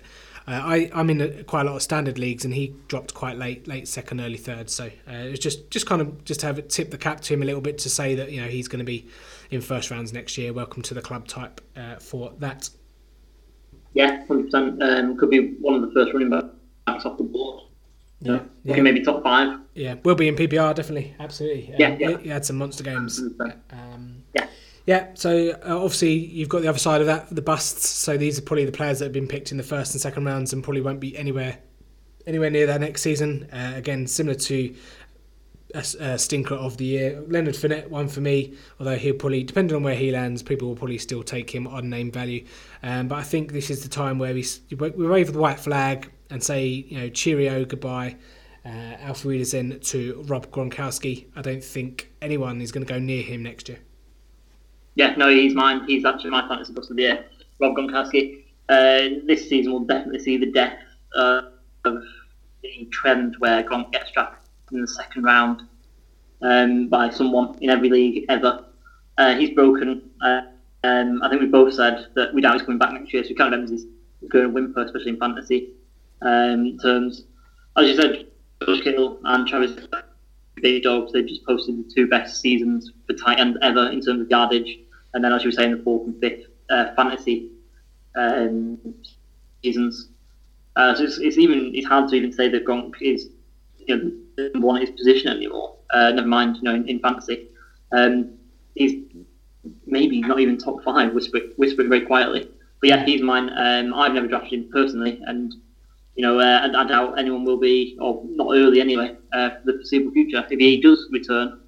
uh, I I'm in a, quite a lot of standard leagues, and he dropped quite late, late second, early third. So uh, it was just just kind of just to have it tip the cap to him a little bit to say that you know he's going to be in first rounds next year. Welcome to the club type uh, for that. Yeah, hundred percent. Um, could be one of the first running backs off the board. Yeah, yeah. Okay, maybe top five. Yeah, we'll be in PPR definitely, absolutely. Yeah, um, yeah. He, had some monster games. Um, yeah. Yeah, so uh, obviously you've got the other side of that, the busts. So these are probably the players that have been picked in the first and second rounds and probably won't be anywhere anywhere near that next season. Uh, again, similar to a, stinker of the year, Leonard Fournette, one for me. Although he'll probably, depending on where he lands, people will probably still take him on name value. Um, but I think this is the time where we we wave the white flag and say, you know, cheerio, goodbye. Uh, Auf in to Rob Gronkowski. I don't think anyone is going to go near him next year. Yeah, no, he's mine. He's actually my fantasy boss of the year, Rob Gronkowski. Uh, this season will definitely see the death uh, of the trend where Gronk gets drafted in the second round um, by someone in every league ever. Uh, he's broken. Uh, um, I think we both said that we doubt he's coming back next year, so we of know he's going to whimper, especially in fantasy um, terms. As you said, George Kittle and Travis big dogs. They've just posted the two best seasons for tight end ever in terms of yardage. And then, as you were saying, the fourth and fifth uh, fantasy um, seasons. Uh, so it's, it's, even it's hard to even say that Gronk is you know one his position anymore. Uh, never mind, you know, in, in fantasy, um, he's maybe not even top five. Whisper, whisper very quietly. But yeah, he's mine. Um, I've never drafted him personally, and you know, uh, I, I, doubt anyone will be, or not early anyway, uh, for the foreseeable future. If he does return.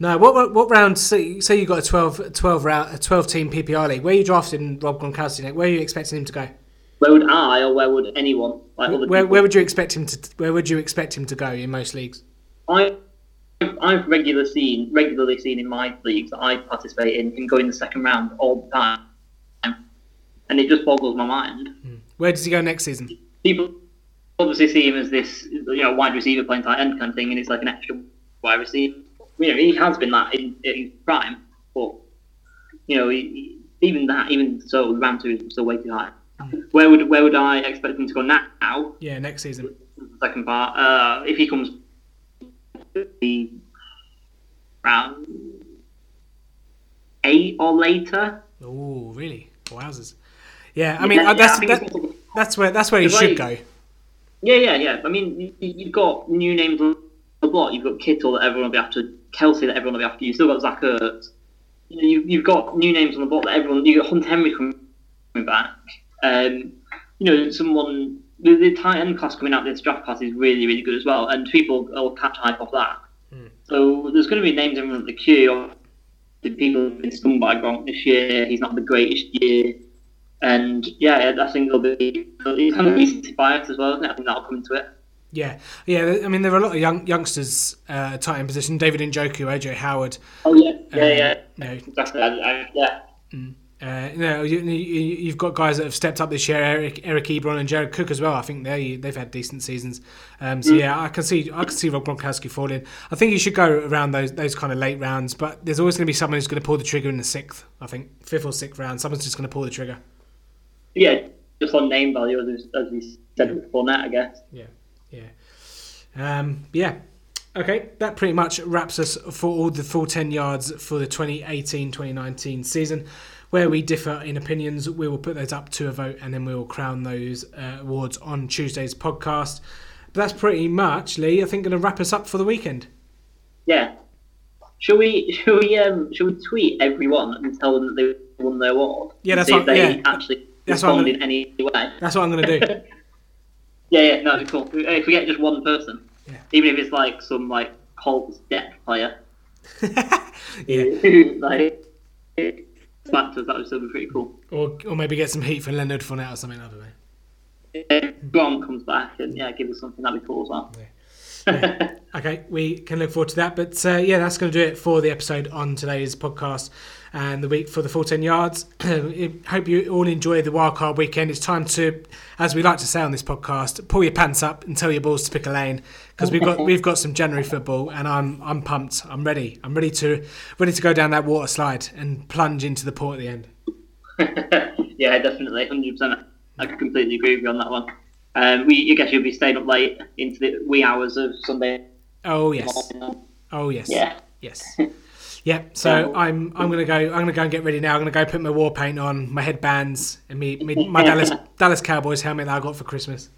No, what what, what round? Say, say you got a 12, 12 round, a twelve team PPR league. Where are you drafting Rob Gronkowski? Where are you expecting him to go? Where would I, or where would anyone? Like where, where would you expect him to? Where would you expect him to go in most leagues? I, I've regularly seen regularly seen in my leagues that I participate in him going the second round all the time, and it just boggles my mind. Mm. Where does he go next season? People obviously see him as this, you know, wide receiver playing tight end kind of thing, and it's like an extra wide receiver. You know, he has been that in, in prime, but you know, he, even that, even so, the round two is still way too high. Where would where would I expect him to go now? Yeah, next season. Second part, uh, if he comes the round eight or later. Oh, really? Wowzers! Yeah, I mean yeah, that's yeah, I that, that's where that's where he should like, go. Yeah, yeah, yeah. I mean, you've got new names on the block. You've got Kittle that everyone will be after, Kelce that everyone will be after. You've still got Zach Ertz. You've you've got new names on the block that everyone. You got Hunter Henry coming back. Um, you know, someone the, the tight end class coming out this draft class is really, really good as well, and people will catch hype off that. Mm. So there's going to be names in the queue. The people have been stung by Gronk this year. He's not the greatest year. And yeah, I think it'll be it's kind of recency bias as well, isn't it? I think that'll come into it. Yeah, yeah. I mean, there are a lot of young youngsters uh, tight end position. David Njoku, OJ Howard. Oh yeah, yeah, um, yeah. You know, exactly. I, I, yeah. Mm. Uh, you know, you, have got guys that have stepped up this year, Eric, Eric Ebron and Jared Cook as well. I think they they've had decent seasons. Um, so mm. yeah, I can see I can see Rob Gronkowski falling. I think he should go around those those kind of late rounds, but there's always going to be someone who's going to pull the trigger in the sixth. I think fifth or sixth round, someone's just going to pull the trigger yeah, just on name value, as, as we said yeah. before that, I guess. Yeah, yeah, um, yeah. Okay, that pretty much wraps us for all the full 10 yards for the 2018 2019 season. Where we differ in opinions, we will put those up to a vote and then we will crown those uh, awards on Tuesday's podcast. But that's pretty much, Lee, I think, going to wrap us up for the weekend. Yeah. Shall we, shall we, um, shall we tweet everyone and tell them that they won their award? Yeah, that's what, they yeah. actually that's respond gonna, in any way. That's what I'm going to do. yeah, yeah, no, cool. If we get just one person, yeah. even if it's like some like Colts deck player, yeah, like factors, that would still be pretty cool. Or, or maybe get some heat for Leonard Fournette or something. I don't know. If Gronk comes back and yeah, give us something that'd be cool as well. Yeah. yeah. Okay, we can look forward to that. But uh, yeah, that's going to do it for the episode on today's podcast and the week for the full 10 yards. Hope you all enjoy the wildcard weekend. It's time to, as we like to say on this podcast, pull your pants up and tell your balls to pick a lane because we've got we've got some January football and I'm I'm pumped. I'm ready. I'm ready to ready to go down that water slide and plunge into the port at the end. yeah, definitely, hundred percent. I completely agree with you on that one. Um, we, I guess you'll be staying up late into the wee hours of Sunday. Oh yes. Oh yes. Yeah. Yes. Yeah, so I'm I'm gonna go I'm gonna go and get ready now. I'm gonna go put my war paint on, my headbands, and me, me my Dallas Dallas Cowboys helmet that I got for Christmas.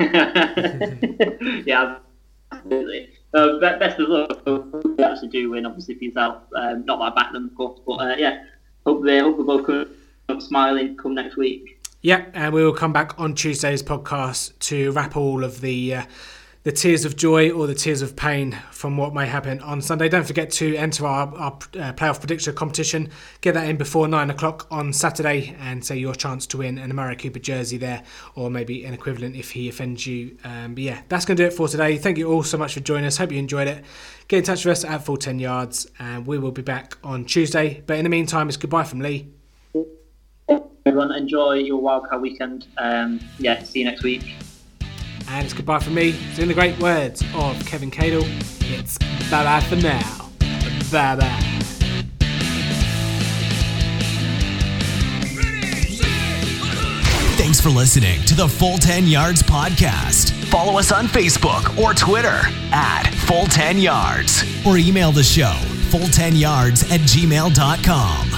yeah, absolutely. Uh, best of luck. You actually do win, obviously for yourself. Um, not that I back them, of course, but uh, yeah, hope they hope we both come up smiling come next week. Yeah, and we will come back on Tuesday's podcast to wrap all of the. Uh, the tears of joy or the tears of pain from what may happen on Sunday. Don't forget to enter our, our uh, playoff prediction competition. Get that in before nine o'clock on Saturday and say your chance to win an Amari Cooper jersey there, or maybe an equivalent if he offends you. Um, but yeah, that's going to do it for today. Thank you all so much for joining us. Hope you enjoyed it. Get in touch with us at full 10 yards, and we will be back on Tuesday. But in the meantime, it's goodbye from Lee. Everyone, enjoy your wildcard weekend. Um, yeah, see you next week. And it's goodbye from me. So in the great words of Kevin Cadle, it's bye bye for now. Bye bye. Thanks for listening to the Full 10 Yards Podcast. Follow us on Facebook or Twitter at Full 10 Yards or email the show full10yards at gmail.com.